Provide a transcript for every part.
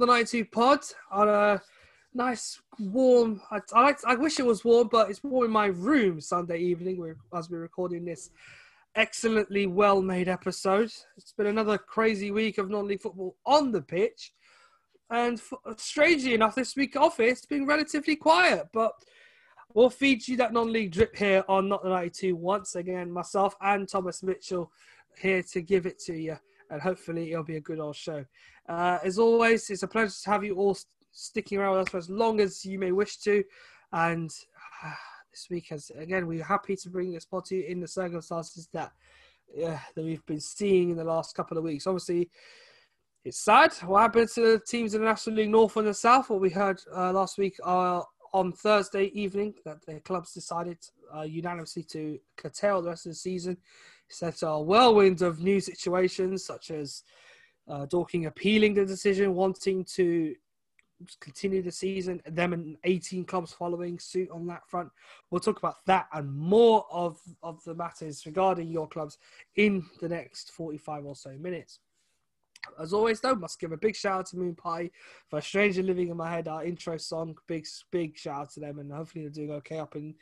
the 92 pod on a nice warm. I, I, like, I wish it was warm, but it's warm in my room Sunday evening as we're recording this excellently well made episode. It's been another crazy week of non league football on the pitch. And f- strangely enough, this week off it's been relatively quiet, but we'll feed you that non league drip here on Not the 92 once again. Myself and Thomas Mitchell here to give it to you and hopefully it'll be a good old show. Uh, as always, it's a pleasure to have you all st- sticking around with us for as long as you may wish to. And uh, this week, as again, we're happy to bring this pod to you in the circumstances that uh, that we've been seeing in the last couple of weeks. Obviously, it's sad what happened to the teams in the National League North and the South. What we heard uh, last week uh, on Thursday evening that the clubs decided uh, unanimously to curtail the rest of the season set a whirlwind of new situations, such as uh, Dorking appealing the decision, wanting to continue the season, them and 18 clubs following suit on that front. We'll talk about that and more of, of the matters regarding your clubs in the next 45 or so minutes. As always, though, must give a big shout out to Moon Pie for Stranger Living in My Head, our intro song. Big, big shout out to them, and hopefully they're doing okay up in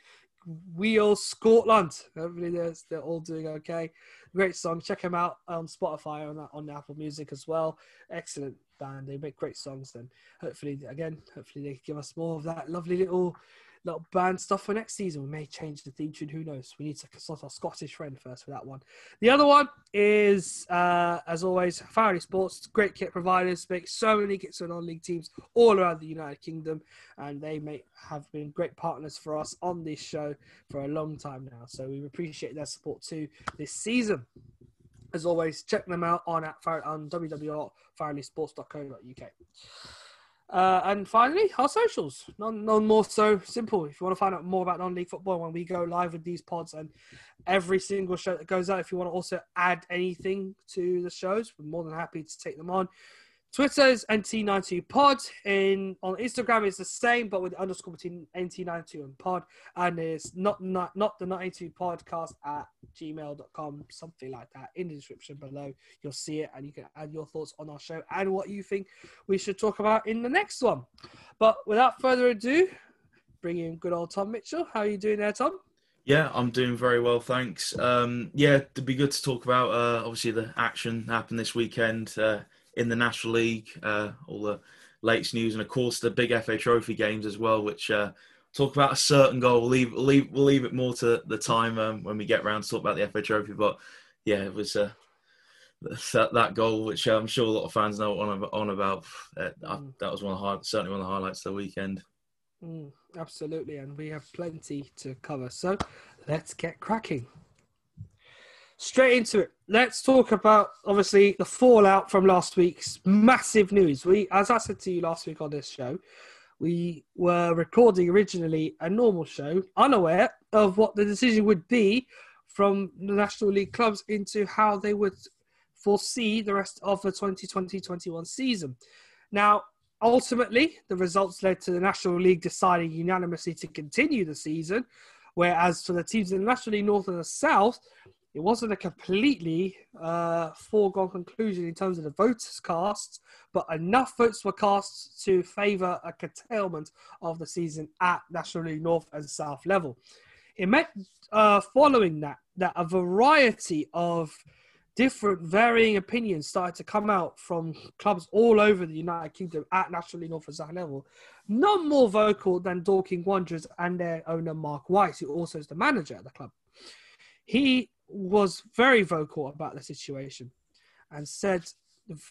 Wheels Scotland. Hopefully they're, they're all doing okay. Great song. Check them out on Spotify on on Apple Music as well. Excellent band. They make great songs. Then hopefully again, hopefully they give us more of that lovely little little band stuff for next season. We may change the theme tune. Who knows? We need to consult our Scottish friend first for that one. The other one is, uh, as always, Faraday Sports. Great kit providers. Make so many kits for non-league teams all around the United Kingdom, and they may have been great partners for us on this show for a long time now. So we appreciate their support too this season. As always, check them out on at on www.faradaysports.co.uk. Uh, and finally, our socials. None, none more so simple. If you want to find out more about non-league football when we go live with these pods and every single show that goes out, if you want to also add anything to the shows, we're more than happy to take them on. Twitter is NT92pod. In on Instagram it's the same, but with the underscore between NT92 and pod. And it's not not not the 92 podcast at gmail.com, something like that. In the description below, you'll see it and you can add your thoughts on our show and what you think we should talk about in the next one. But without further ado, bring in good old Tom Mitchell. How are you doing there, Tom? Yeah, I'm doing very well, thanks. Um, yeah, it'd be good to talk about uh, obviously the action happened this weekend. Uh, in the National League, uh, all the latest news, and of course the big FA Trophy games as well, which uh, talk about a certain goal. We'll leave, we'll leave, we'll leave it more to the time um, when we get around to talk about the FA Trophy. But yeah, it was uh, that, that goal, which I'm sure a lot of fans know on, on about. Uh, mm. That was one of the high, certainly one of the highlights of the weekend. Mm, absolutely, and we have plenty to cover. So let's get cracking straight into it. Let's talk about obviously the fallout from last week's massive news. We, as I said to you last week on this show, we were recording originally a normal show, unaware of what the decision would be from the National League clubs into how they would foresee the rest of the 2020-21 season. Now, ultimately, the results led to the National League deciding unanimously to continue the season, whereas for the teams in the National League North and the South, it wasn't a completely uh, foregone conclusion in terms of the voters cast, but enough votes were cast to favour a curtailment of the season at National League North and South level. It meant, uh, following that, that a variety of different varying opinions started to come out from clubs all over the United Kingdom at National League North and South level. None more vocal than Dorking Wanderers and their owner Marc White, who also is the manager at the club. He was very vocal about the situation and said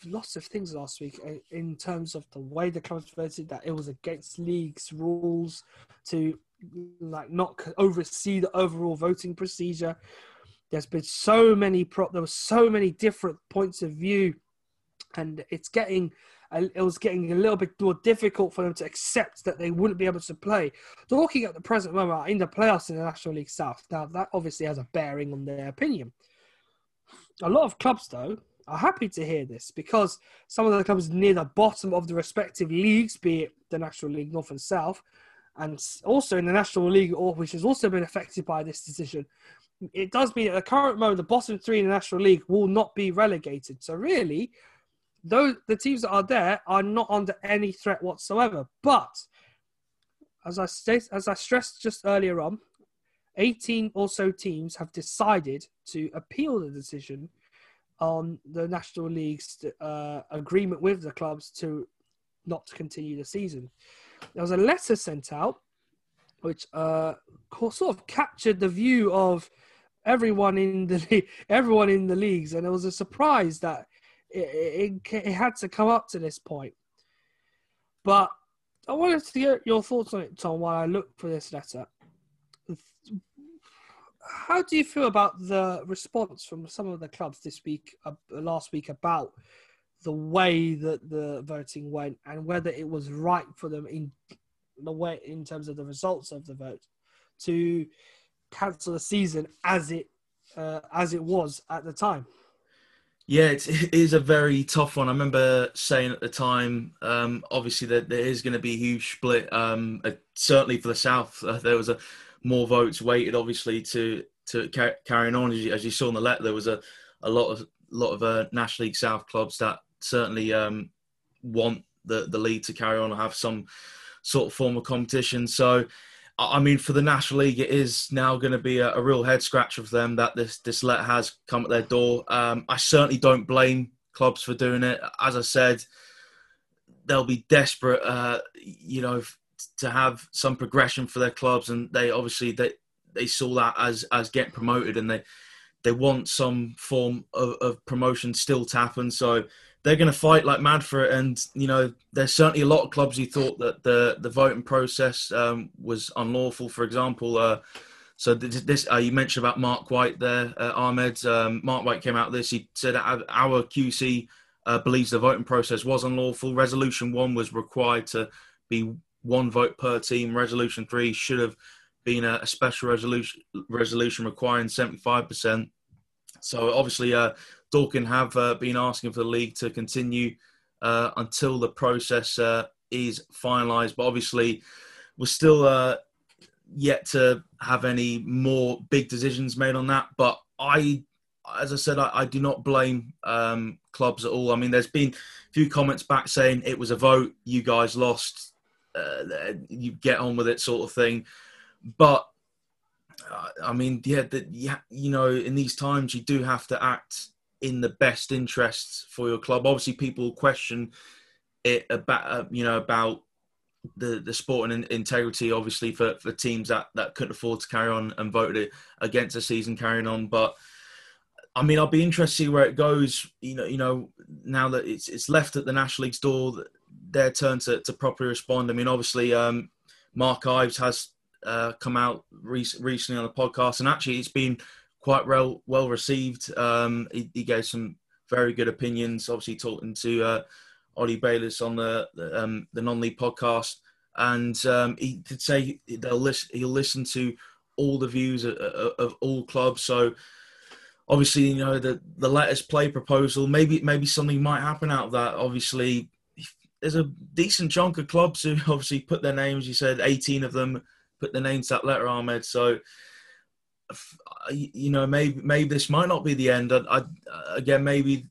lots of things last week uh, in terms of the way the clubs voted that it was against league's rules to like not oversee the overall voting procedure. There's been so many pro there were so many different points of view and it's getting it was getting a little bit more difficult for them to accept that they wouldn't be able to play. Talking at the present moment in the playoffs in the National League South, now that obviously has a bearing on their opinion. A lot of clubs, though, are happy to hear this because some of the clubs near the bottom of the respective leagues, be it the National League North and South, and also in the National League, which has also been affected by this decision, it does mean at the current moment, the bottom three in the National League will not be relegated. So, really, those the teams that are there are not under any threat whatsoever. But as I state, as I stressed just earlier on, 18 or so teams have decided to appeal the decision on the National League's uh, agreement with the clubs to not continue the season. There was a letter sent out which uh, sort of captured the view of everyone in the everyone in the leagues, and it was a surprise that it, it, it had to come up to this point. But I wanted to get your thoughts on it, Tom, while I look for this letter. How do you feel about the response from some of the clubs this week, uh, last week, about the way that the voting went and whether it was right for them in the way in terms of the results of the vote to cancel the season as it uh, as it was at the time? Yeah, it is a very tough one. I remember saying at the time, um, obviously that there is going to be a huge split. Um, uh, certainly for the South, uh, there was a more votes weighted, obviously, to to car- carrying on. As you, as you, saw in the letter, there was a, a lot of lot of uh, National League South clubs that certainly um, want the the league to carry on and have some sort of form of competition. So I mean, for the National League, it is now going to be a, a real head scratcher for them that this this let has come at their door. Um, I certainly don't blame clubs for doing it. As I said, they'll be desperate, uh, you know, to have some progression for their clubs, and they obviously they they saw that as as getting promoted, and they they want some form of, of promotion still to happen. So they're going to fight like mad for it. And you know, there's certainly a lot of clubs who thought that the the voting process um, was unlawful. For example, uh, so this, this uh, you mentioned about Marc White there, uh, Ahmed. Um, Marc White came out this. He said our QC uh, believes the voting process was unlawful. Resolution one was required to be one vote per team. Resolution three should have been a, a special resolution resolution requiring 75 percent. So obviously, uh, Dorking have uh, been asking for the league to continue uh, until the process uh, is finalised. But obviously, we're still uh, yet to have any more big decisions made on that. But I, as I said, I, I do not blame um, clubs at all. I mean, there's been a few comments back saying it was a vote, you guys lost, uh, you get on with it, sort of thing. But I mean, yeah, that you know, in these times you do have to act in the best interests for your club. Obviously, people question it about uh, you know about the the sport and integrity. Obviously, for for teams that that couldn't afford to carry on and voted against the season carrying on, but. I mean, I'll be interested to see where it goes. You know, you know, now that it's it's left at the National League's door, their turn to, to properly respond. I mean, obviously, um, Mark Ives has uh, come out re- recently on the podcast, and actually, it's been quite well well received. Um, he, he, gave some very good opinions. Obviously, talking to uh, Ollie Bayliss on the the, um, the non-league podcast, and um, he did say they'll listen. He'll listen to all the views of, of, all clubs. So obviously, you know the the let us play proposal. Maybe maybe something might happen out of that. Obviously, there's a decent chunk of clubs who obviously put their names. You said 18 of them put their names that letter, Ahmed. So you know, maybe maybe this might not be the end. I, I again, maybe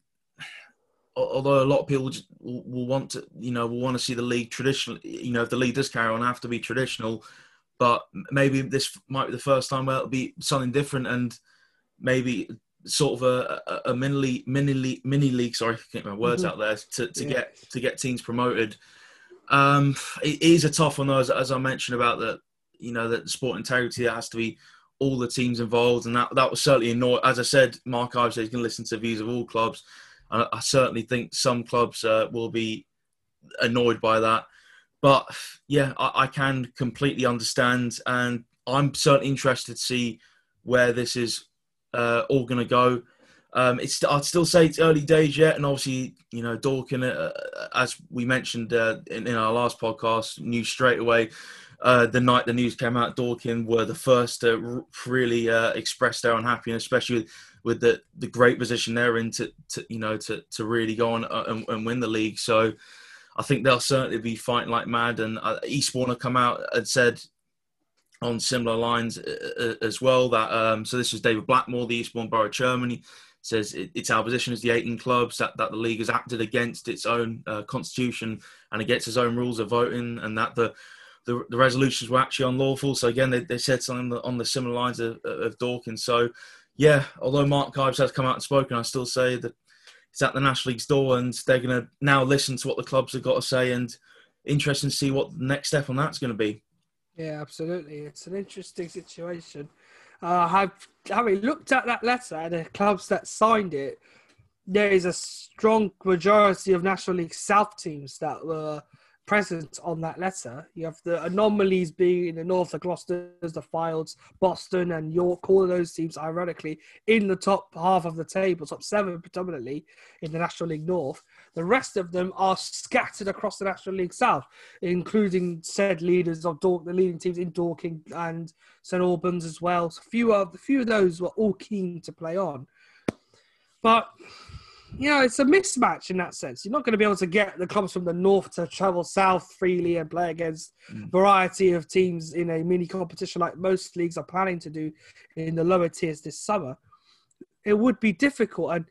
although a lot of people will want to, you know, will want to see the league traditional. You know, if the league does carry on, have to be traditional. But maybe this might be the first time where it'll be something different, and maybe sort of a, a, a mini league, mini league, mini league. Sorry, I get my words mm-hmm. out there to, to yeah. get to get teams promoted. Um, it is a tough one though, as, as I mentioned about the You know, that sport integrity that has to be all the teams involved, and that that was certainly annoying. As I said, Mark Ives says going to listen to views of all clubs. And I certainly think some clubs uh, will be annoyed by that. But yeah, I, I can completely understand, and I'm certainly interested to see where this is uh, all going to go. Um, it's I'd still say it's early days yet, and obviously you know Dorking, uh, as we mentioned uh, in, in, our last podcast, knew straight away uh, the night the news came out, Dorking were the first to really uh, express their unhappiness, especially with, with the, the great position they're in to, to you know to, to really go on uh, and, and, win the league. So I think they'll certainly be fighting like mad. And uh, Eastbourne have come out and said on similar lines uh, uh, as well that um, so this was David Blackmore, the Eastbourne Borough Chairman. He says it's our position as the 18 clubs that, that the league has acted against its own uh, constitution and against its own rules of voting, and that the the, the resolutions were actually unlawful. So again, they, they said something on the similar lines of, of Dorking's. So yeah, although Mark Ives has come out and spoken, I still say that it's at the National League's door, and they're going to now listen to what the clubs have got to say, and interesting to see what the next step on that's going to be. Yeah, absolutely. It's an interesting situation. Uh, have, having looked at that letter and the clubs that signed it, there is a strong majority of National League South teams that were present on that letter. You have the anomalies being in the north, the Gloucesters, the Fyldes, Boston, and York. All of those teams, ironically, in the top half of the table, top seven predominantly in the National League North. The rest of them are scattered across the National League South, including said leaders of Dork, the leading teams in Dorking and St Albans as well. So few of few of those were all keen to play on, but you know, it's a mismatch in that sense. You're not going to be able to get the clubs from the north to travel south freely and play against mm. a variety of teams in a mini competition like most leagues are planning to do in the lower tiers this summer. It would be difficult, and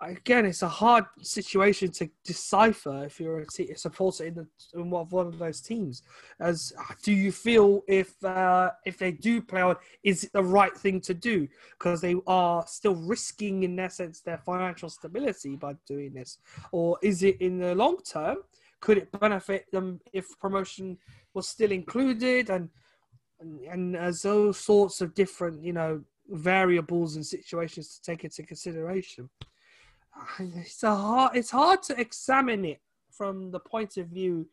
again, it's a hard situation to decipher if you're a supporter in, the, in one of those teams. As do you feel if uh, if they do play on, is it the right thing to do because they are still risking, in essence, their financial stability by doing this, or is it in the long term? Could it benefit them if promotion was still included and and, and as all sorts of different, you know, variables and situations to take into consideration it's a hard it's hard to examine it from the point of view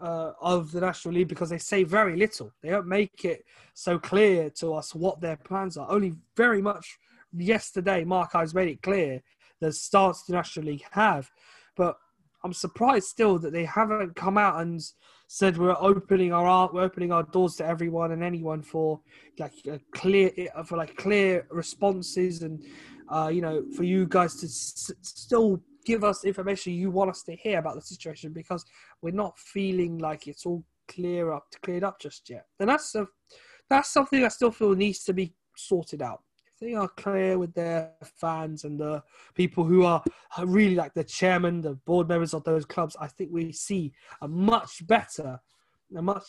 uh, of the National League because they say very little. They don't make it so clear to us what their plans are. Only very much yesterday, Mark has made it clear the starts the National League have. But I'm surprised still that they haven't come out and said we're opening our we're opening our doors to everyone and anyone for like clear for like clear responses and uh, you know, for you guys to s- still give us information you want us to hear about the situation because we're not feeling like it's all clear up cleared up just yet. And that's a, that's something I still feel needs to be sorted out. If they are clear with their fans and the people who are really like the chairman, the board members of those clubs, I think we see a much better, a much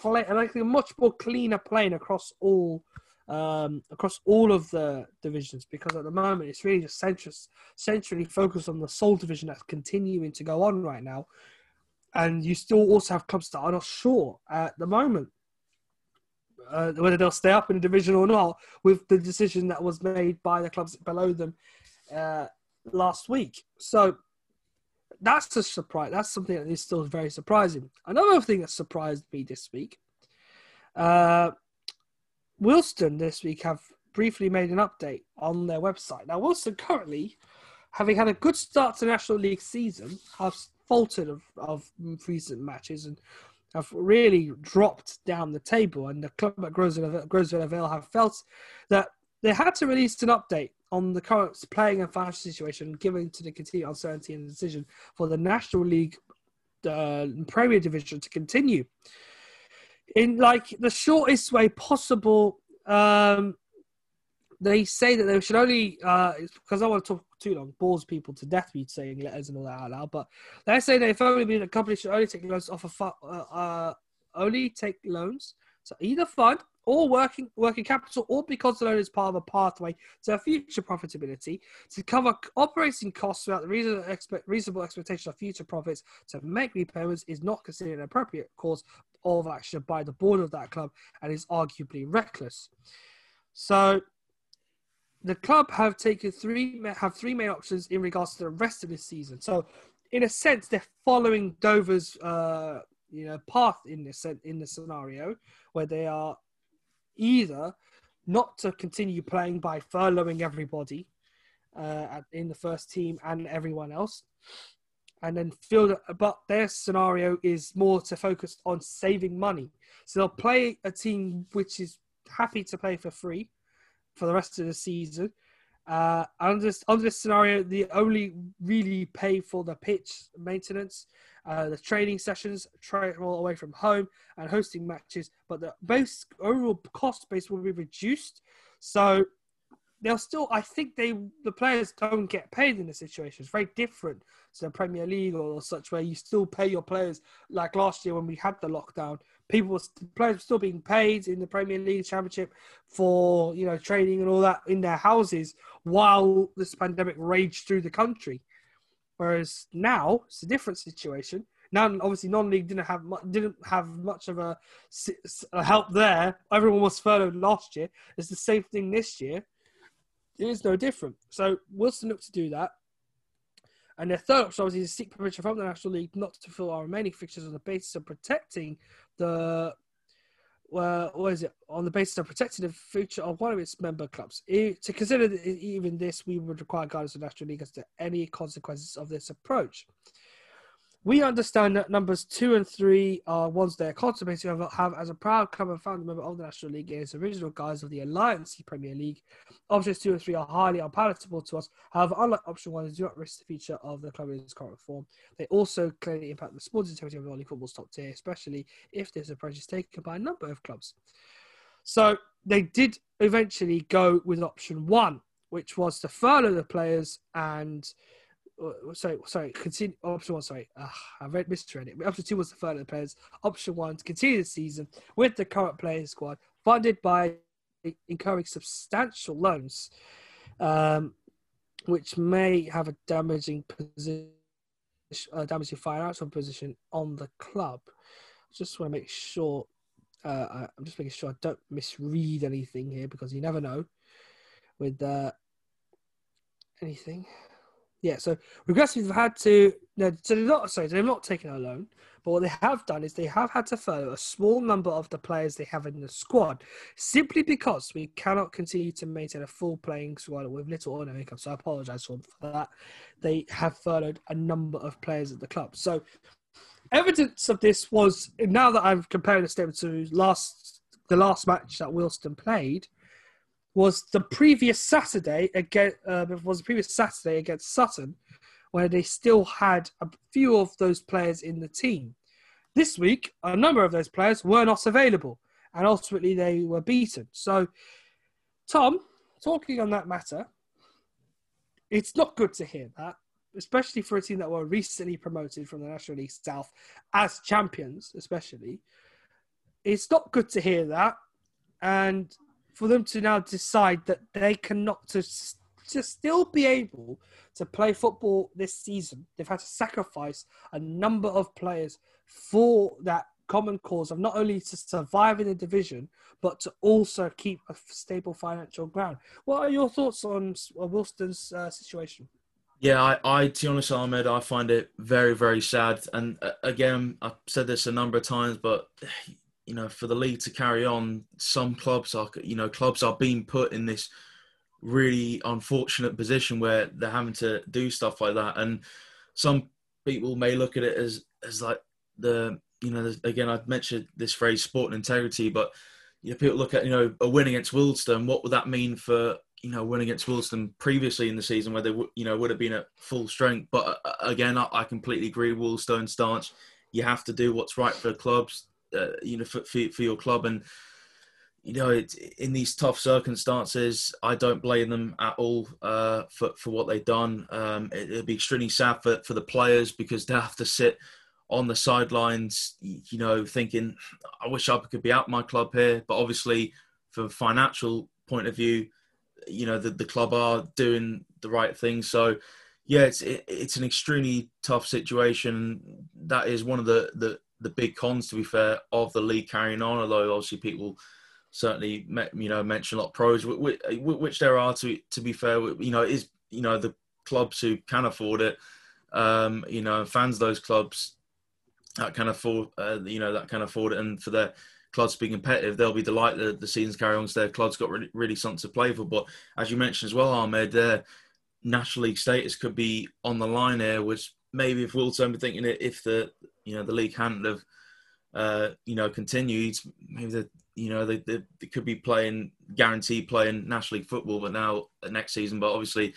play, like a much more cleaner plane across all um, across all of the divisions because at the moment it's really just centrally, centrally focused on the sole division that's continuing to go on right now. And you still also have clubs that are not sure at the moment uh, whether they'll stay up in the division or not with the decision that was made by the clubs below them uh, last week. So that's a surprise. That's something that is still very surprising. Another thing that surprised me this week uh, Wealdstone this week have briefly made an update on their website. Now, Wealdstone currently, having had a good start to National League season, have faltered of, of recent matches and have really dropped down the table. And the club at Grosvenor Vale have felt that they had to release an update on the current playing and financial situation, given to the continued uncertainty and decision for the National League uh, Premier Division to continue in like the shortest way possible. Um, they say that they should only uh, because I want to talk too long, bores people to death me saying letters and all that out loud. But they say that if only the company should only take loans off a uh, uh, only take loans to either fund or working working capital, or because the loan is part of a pathway to future profitability, to cover operating costs without the reasonable, expect, reasonable expectation of future profits to make repayments is not considered an appropriate course of action by the board of that club and is arguably reckless. So the club have taken three have three main options in regards to the rest of this season. So in a sense, they're following Dover's uh, you know path in this in the scenario where they are either not to continue playing by furloughing everybody uh, in the first team and everyone else, and then field. But their scenario is more to focus on saving money. So they'll play a team which is happy to play for free for the rest of the season. Uh, under, this, under this scenario, they only really pay for the pitch maintenance uh, the training sessions, travel away from home, and hosting matches. But the base overall cost base will be reduced. So they'll still. I think they the players don't get paid in the situation. It's very different to the Premier League or such, where you still pay your players. Like last year when we had the lockdown, people were players were still being paid in the Premier League Championship for you know training and all that in their houses while this pandemic raged through the country. Whereas now it's a different situation. Now, obviously, non-league didn't have mu- didn't have much of a, a help there. Everyone was furloughed last year. It's the same thing this year. It is no different. So Wealdstone looked to do that. And their third option, obviously, is to seek permission from the National League not to fill our remaining fixtures on the basis of protecting the well, what is it? On the basis of protecting the future of one of its member clubs. to consider even this, we would require guidance of the National League as to any consequences of this approach. We understand that numbers two and three are ones they are contemplating of have as a proud club and founder member of the National League in its original guise of the Alliance Premier League. Options two and three are highly unpalatable to us. However, unlike option one, they do not risk the future of the club in its current form. They also clearly impact the sporting integrity of non-league football's top tier, especially if this approach is taken by a number of clubs. So they did eventually go with option one, which was to furlough the players and uh, sorry, sorry, continue. Option one, sorry, uh, I read misread it. Option two was the furlough the players. Option one to continue the season with the current playing squad, funded by incurring substantial loans, um, which may have a damaging position, uh, damaging financial position on the club. Just want to make sure. Uh, I'm just making sure I don't misread anything here because you never know with uh, anything. Yeah, so Regressive have had to no, so they're not sorry, they're not taken a loan, but what they have done is they have had to furlough a small number of the players they have in the squad, simply because we cannot continue to maintain a full playing squad with little or no income. So I apologise for that. They have furloughed a number of players at the club. So evidence of this was now that I'm comparing the statement to last the last match that Wealdstone played was the previous Saturday again. Uh, was the previous Saturday against Sutton, where they still had a few of those players in the team. This week, a number of those players were not available, and ultimately they were beaten. So, Tom, talking on that matter, it's not good to hear that, especially for a team that were recently promoted from the National League South as champions, especially. It's not good to hear that, and for them to now decide that they cannot to, to still be able to play football this season, they've had to sacrifice a number of players for that common cause of not only to survive in the division, but to also keep a stable financial ground. What are your thoughts on uh, Wealdstone's uh, situation? Yeah, I, I, to be honest, Ahmed, I find it very, very sad. And uh, again, I've said this a number of times, but you know, for the league to carry on, some clubs are, you know, clubs are being put in this really unfortunate position where they're having to do stuff like that. And some people may look at it as, as like the, you know, again, I've mentioned this phrase, sport and integrity, but you know, people look at, you know, a win against Wealdstone. What would that mean for, you know, winning against Wealdstone previously in the season where they, you know, would have been at full strength. But uh, again, I, I completely agree with Wealdstone's stance. You have to do what's right for the clubs uh, you know, for, for, for your club. And you know, it, in these tough circumstances, I don't blame them at all uh, for for what they've done. Um, it, would be extremely sad for for the players because they have to sit on the sidelines, you know, thinking, I wish I could be out my club here. But obviously, from a financial point of view, you know, the, the club are doing the right thing. So, yeah, it's it, it's an extremely tough situation. That is one of the the the big cons, to be fair, of the league carrying on. Although obviously people certainly you know mention a lot of pros, which, there are. To to be fair, you know, is you know the clubs who can afford it, um, you know, fans those clubs that can afford, uh, you know, that can afford it, and for their clubs to be competitive, they'll be delighted that the seasons carry on. So their clubs got really, really something to play for. But as you mentioned as well, Ahmed, their National League status could be on the line here, which maybe if Wealdstone were thinking it if the you know the league hadn't have uh, you know continued, maybe the you know they, they, they, could be playing guaranteed playing National League football, but now uh, next season. But obviously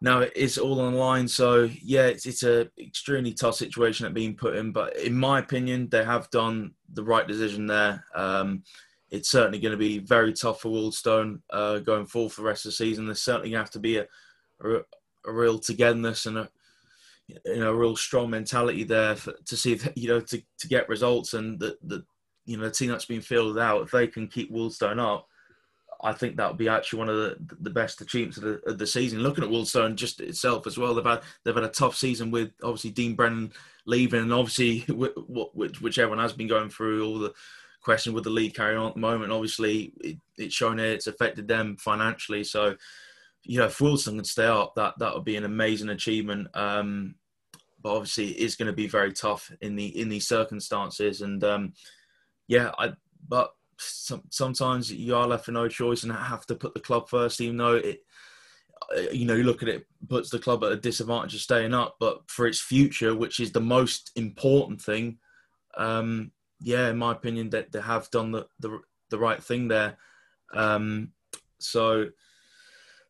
now it's all online, so yeah, it's it's a extremely tough situation at being put in. But in my opinion, they have done the right decision there. Um, it's certainly going to be very tough for Wealdstone uh, going forward for the rest of the season. There's certainly going to have to be a, a, a real togetherness and a you know a real strong mentality there for, to see if, you know to, to get results and the, the you know the team that's been filled out if they can keep Wealdstone up I think that would be actually one of the, the best achievements of the, of the season. Looking at Wealdstone just itself as well, they've had they've had a tough season with obviously Dean Brennan leaving, and obviously which, which everyone has been going through all the question with the league carrying on at the moment. Obviously, it, it's shown here it's affected them financially. So, you know, if Wealdstone can stay up, that that would be an amazing achievement. Um, but obviously, it is going to be very tough in the in these circumstances. And um, yeah, I but some, sometimes you are left with no choice and have to put the club first, even though it, uh, you know, you look at it, puts the club at a disadvantage of staying up. But for its future, which is the most important thing, um, yeah, in my opinion, that they, they have done the, the, the right thing there. Um, so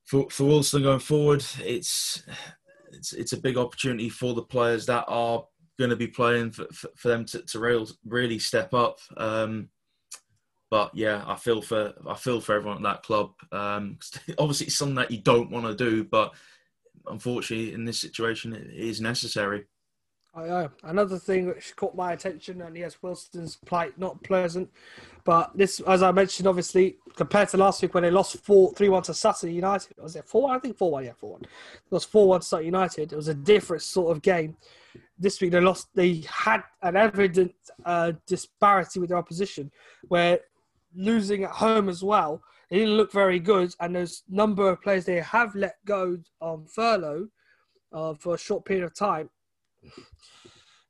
for for Wealdstone going forward, it's it's it's a big opportunity for the players that are going to be playing for, for, for them to, to really step up. Um, but yeah, I feel for I feel for everyone at that club. Um, obviously, it's something that you don't want to do, but unfortunately, in this situation, it is necessary. I. Another thing which caught my attention, and yes, Wealdstone's plight not pleasant. But this, as I mentioned, obviously compared to last week when they lost four three one to Sutton United, was it four? one? I think four one. Yeah, four one. Lost four one to Sutton United. It was a different sort of game. This week they lost. They had an evident uh, disparity with their opposition, where losing at home as well. They didn't look very good, and there's number of players they have let go on furlough uh, for a short period of time.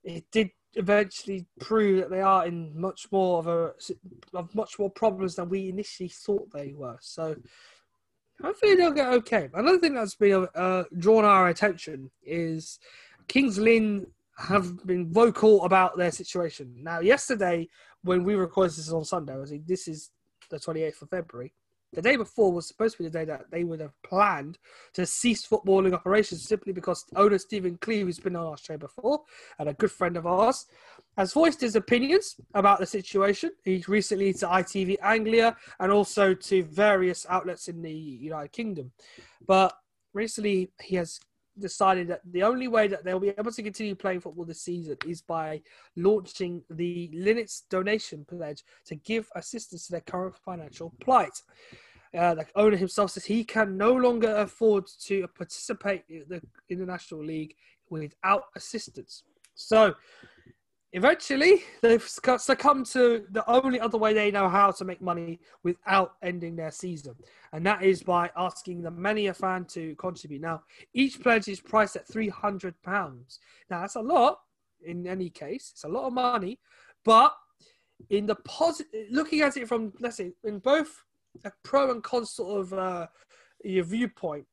It did eventually prove that they are in much more of a of much more problems than we initially thought they were. So hopefully they'll get okay. Another thing that's been uh, drawn our attention is Kings Lynn have been vocal about their situation. Now, yesterday when we recorded this on Sunday, I this is the 28th of February. The day before was supposed to be the day that they would have planned to cease footballing operations simply because owner Stephen Cleeve, who's been on our show before and a good friend of ours, has voiced his opinions about the situation. He recently to ITV Anglia and also to various outlets in the United Kingdom. But recently he has decided that the only way that they'll be able to continue playing football this season is by launching the Linnets donation pledge to give assistance to their current financial plight. Uh, the owner himself says he can no longer afford to participate in the International League without assistance. So Eventually, they've succumbed to the only other way they know how to make money without ending their season, and that is by asking the many a fan to contribute. Now, each pledge is priced at three hundred pounds. Now, that's a lot. In any case, it's a lot of money, but in the positive, looking at it from let's say in both a pro and con sort of uh, your viewpoint,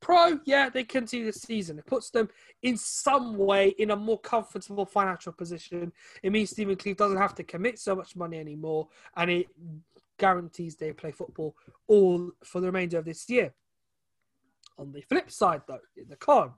Pro, yeah, they continue the season. It puts them in some way in a more comfortable financial position. It means Stephen Cleeve doesn't have to commit so much money anymore, and it guarantees they play football all for the remainder of this year. On the flip side, though, in the con,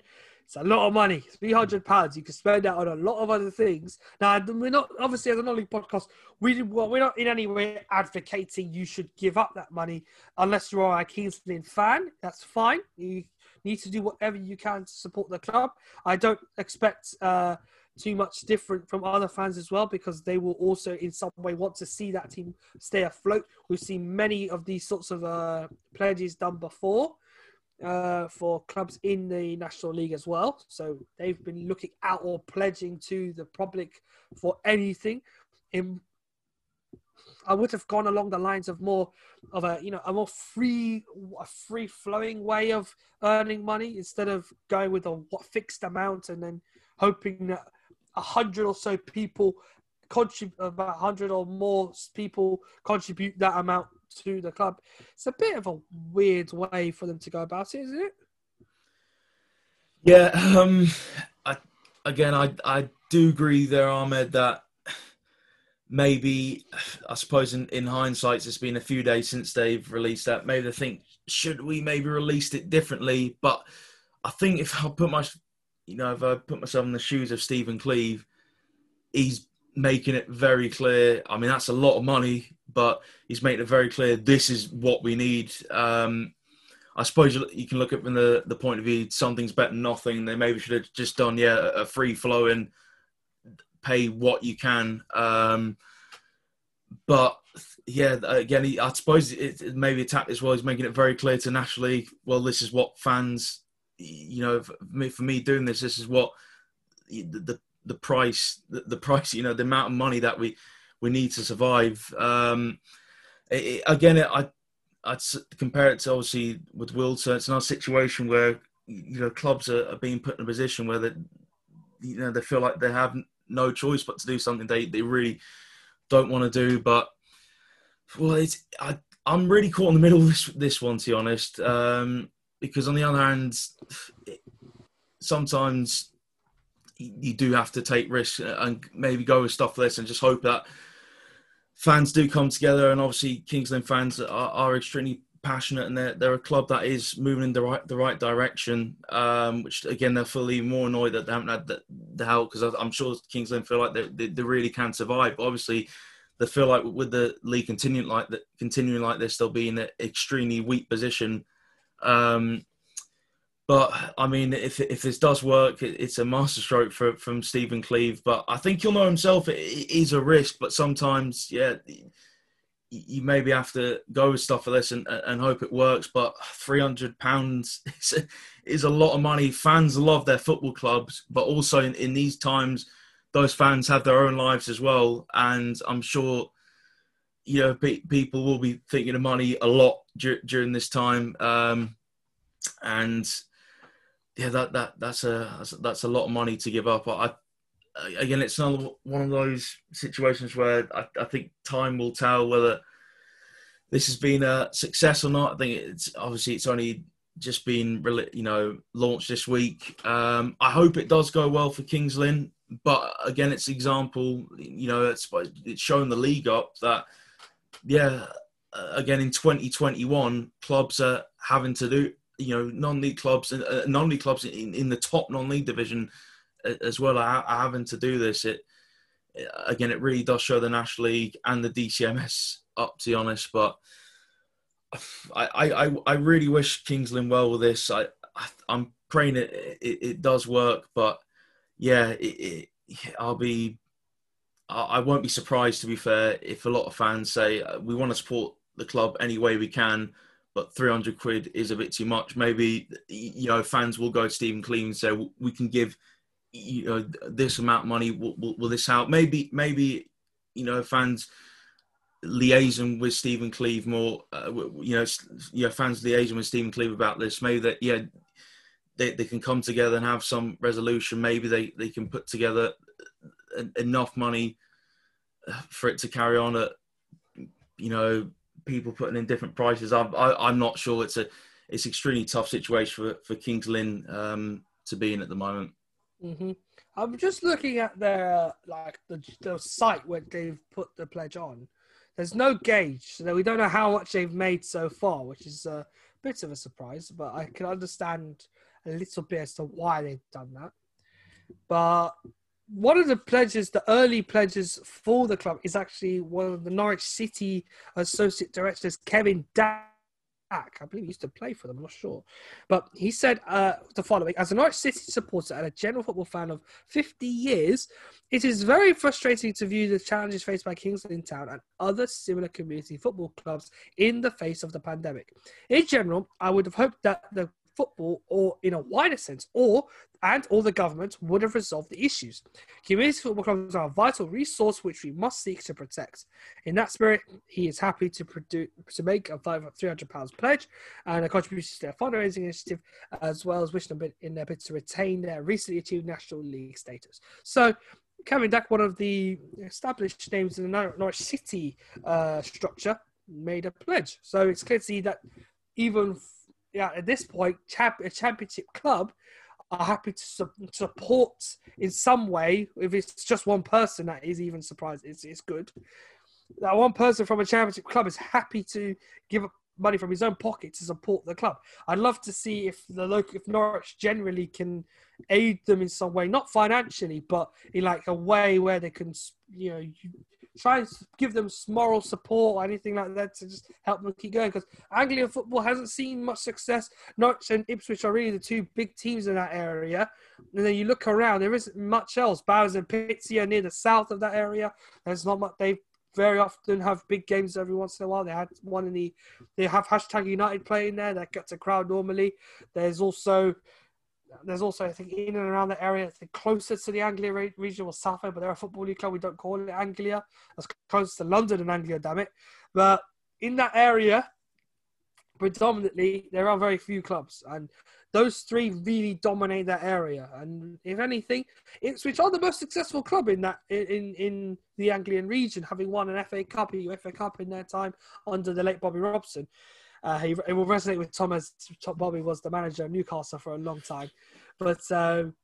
it's a lot of money. Three hundred pounds. You can spend that on a lot of other things. Now, we're not obviously as a non-league podcast. We well, we're not in any way advocating you should give up that money unless you are a Kings fan. That's fine. You need to do whatever you can to support the club. I don't expect uh, too much different from other fans as well because they will also in some way want to see that team stay afloat. We've seen many of these sorts of uh, pledges done before uh, for clubs in the National League as well. So they've been looking out or pledging to the public for anything. In I would have gone along the lines of more of a you know a more free a free flowing way of earning money instead of going with a fixed amount and then hoping that a hundred or so people contribute about a hundred or more people contribute that amount to the club. It's a bit of a weird way for them to go about it, isn't it? Yeah. Um. I, again, I I do agree there, Ahmed, that maybe I suppose in, in hindsight it's been a few days since they've released that. Maybe they think should we maybe released it differently? But I think if I put my you know if I put myself in the shoes of Stephen Cleeve, he's making it very clear. I mean, that's a lot of money, but he's making it very clear this is what we need. Um, I suppose you, can look at from the, the point of view something's better than nothing. They maybe should have just done yeah a free flowing, pay what you can. Um, but yeah, again, he, I suppose it, it maybe attacked as well. He's making it very clear to National League. Well, this is what fans, you know, for me, for me doing this, this is what the the, the price, the, the, price, you know, the amount of money that we we need to survive. Um, it, again, I I'd compare it to obviously with Wealdstone. It's not a situation where you know clubs are, are being put in a position where they you know they feel like they have no choice but to do something they they really don't want to do. But well, it's I, I'm really caught in the middle of this this one to be honest, um, because on the other hand, it, sometimes you do have to take risks and maybe go with stuff this and just hope that fans do come together. And obviously, Kings Lynn fans are, are extremely passionate and they're, they're a club that is moving in the right the right direction. Um, which again, they're fully more annoyed that they haven't had the, the help because I'm sure Kings Lynn feel like they, they, they really can survive. But obviously, they feel like with the league continuing like continuing like this, they'll be in an extremely weak position. Um, but I mean, if if this does work, it's a masterstroke for, from Stephen Cleeve. But I think you'll know himself. It is a risk, but sometimes, yeah, you maybe have to go with stuff for this and, and hope it works. But three hundred pounds is a, is a lot of money. Fans love their football clubs, but also in, in these times those fans have their own lives as well, and I'm sure you know pe- people will be thinking of money a lot dur- during this time, um, and yeah, that that that's a that's a lot of money to give up. I, again, it's another one of those situations where I, I think time will tell whether this has been a success or not. I think it's obviously it's only just been you know launched this week. Um, I hope it does go well for Kings Lynn but again, it's example. You know, it's it's shown the league up that yeah. Again, in 2021, clubs are having to do you know non-league clubs and uh, non-league clubs in, in the top non-league division uh, as well are, are having to do this. It again, it really does show the National League and the DCMS up. To be honest, but I I I really wish Kings Lynn well with this. I, I am praying it, it, it does work, but yeah, it, it, I'll be. I won't be surprised, to be fair, if a lot of fans say uh, we want to support the club any way we can, but 300 quid is a bit too much. Maybe you know fans will go to Stephen Cleeve and say we can give you know this amount of money. Will, will, will this help? Maybe maybe you know fans liaison with Stephen Cleeve more. Uh, you know, you know, fans liaison with Stephen Cleeve about this. Maybe that yeah, they, they can come together and have some resolution. Maybe they, they can put together enough money for it to carry on at, you know, people putting in different prices. I'm, I, am not sure. It's a, it's extremely tough situation for, for Kings Lynn um, to be in at the moment. Mm-hmm. I'm just looking at their like the, the site where they've put the pledge on. There's no gauge, so we don't know how much they've made so far, which is a bit of a surprise. But I can understand a little bit as to why they've done that. But one of the pledges, the early pledges for the club, is actually one of the Norwich City associate directors, Kevin Dack. I believe he used to play for them, I'm not sure. But he said uh, the following As a Norwich City supporter and a general football fan of 50 years, it is very frustrating to view the challenges faced by Kings Lynn Town and other similar community football clubs in the face of the pandemic. In general, I would have hoped that the football or in a wider sense or and all the government would have resolved the issues. Community football clubs are a vital resource which we must seek to protect. In that spirit, he is happy to produce to make a £300 pledge and a contribution to their fundraising initiative, as well as wishing them in their bid to retain their recently achieved National League status. So, Kevin Dack, one of the established names in the Norwich City uh, structure, made a pledge. So it's clear to see that even yeah, at this point, champ- a championship club are happy to su- support in some way. If it's just one person, that is even surprised. It's, it's good. That one person from a championship club is happy to give money from his own pocket to support the club. I'd love to see if the local, if Norwich generally can aid them in some way, not financially, but in like a way where they can, you know, try and give them moral support or anything like that to just help them keep going. Because Anglian football hasn't seen much success. Norwich and Ipswich are really the two big teams in that area. And then you look around, there isn't much else. Bowers and Pitsea are near the south of that area. There's not much. They very often have big games every once in a while. They had one in the. They have hashtag United playing there that gets a crowd normally. There's also there's also, I think, in and around the area, I think closer to the Anglia region was Southend, but they're a football league club. We don't call it Anglia. That's close to London and Anglia, damn it. But in that area, predominantly, there are very few clubs. And those three really dominate that area. And if anything, Ipswich are the most successful club in that in in the Anglian region, having won an FA Cup, a FA Cup in their time under the late Bobby Robson. Uh, he, it will resonate with Tom as Bobby was the manager of Newcastle for a long time. But um,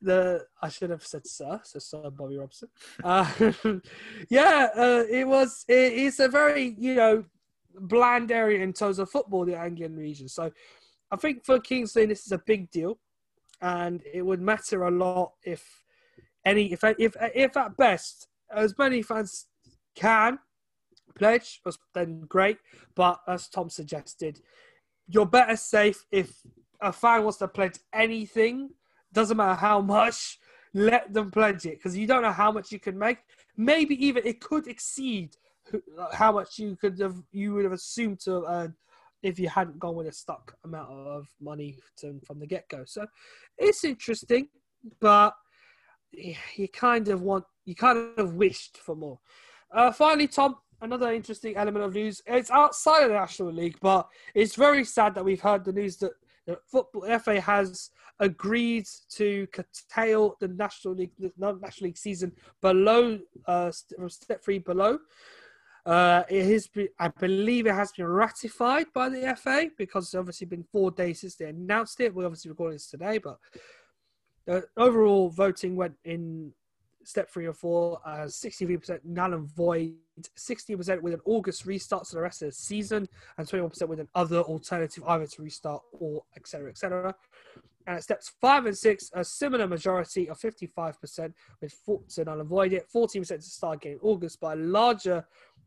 the I should have said sir, so Sir Bobby Robson. Uh, yeah, uh, it was. It, it's a very you know bland area in terms of football, the Anglian region. So I think for Kings Lynn this is a big deal, and it would matter a lot if any if if if at best as many fans can pledge, was then great. But as Tom suggested, you're better safe if a fan wants to pledge anything, doesn't matter how much, let them pledge it because you don't know how much you can make. Maybe even it could exceed how much you could have you would have assumed to earn if you hadn't gone with a stuck amount of money to, from the get go. So it's interesting, but you kind of want you kind of wished for more. Uh, finally, Tom, another interesting element of news. It's outside of the National League, but it's very sad that we've heard the news that the football FA has agreed to curtail the National League the National League season below uh, step three below. Uh, it has been, I believe it has been ratified by the FA because it's obviously been four days since they announced it. We're obviously recording this today, but the overall voting went in step three or four, uh, 63% null and void, 60% with an August restart to the rest of the season, and 21% with an other alternative either to restart or etc. etc. And at steps five and six, a similar majority of 55% with four, to null and void it, 14% to start in August, but a larger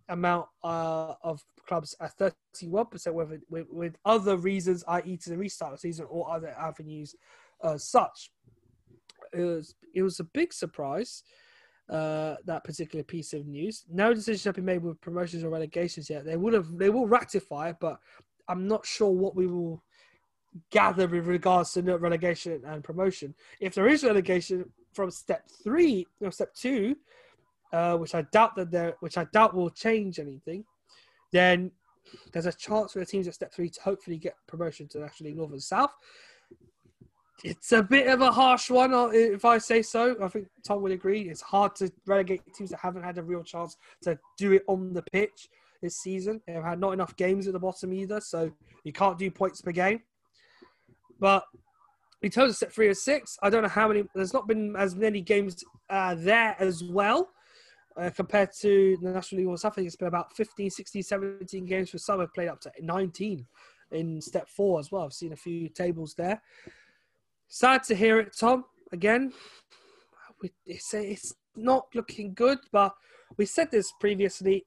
amount uh, of clubs at 31% with, with, with other reasons, i.e., to the restart of the season or other avenues uh, such it was it was a big surprise. Uh, that particular piece of news. No decisions have been made with promotions or relegations yet. They would have they will ratify, but I'm not sure what we will gather with regards to relegation and promotion. If there is relegation from step three or step two, uh, which I doubt that there, which I doubt will change anything, then there's a chance for the teams at step three to hopefully get promotion to National League North and South it's a bit of a harsh one, uh, if I say so. I think Tom would agree. It's hard to relegate teams that haven't had a real chance to do it on the pitch this season. They've had not enough games at the bottom either, so you can't do points per game. But in terms of set three or six, I don't know how many. There's not been as many games uh, there as well. Uh, compared to the National League One, I think it's been about 15, 16, 17 games for some have played up to 19 in step four as well. I've seen a few tables there. Sad to hear it, Tom. Again, it's, it's not looking good, but we said this previously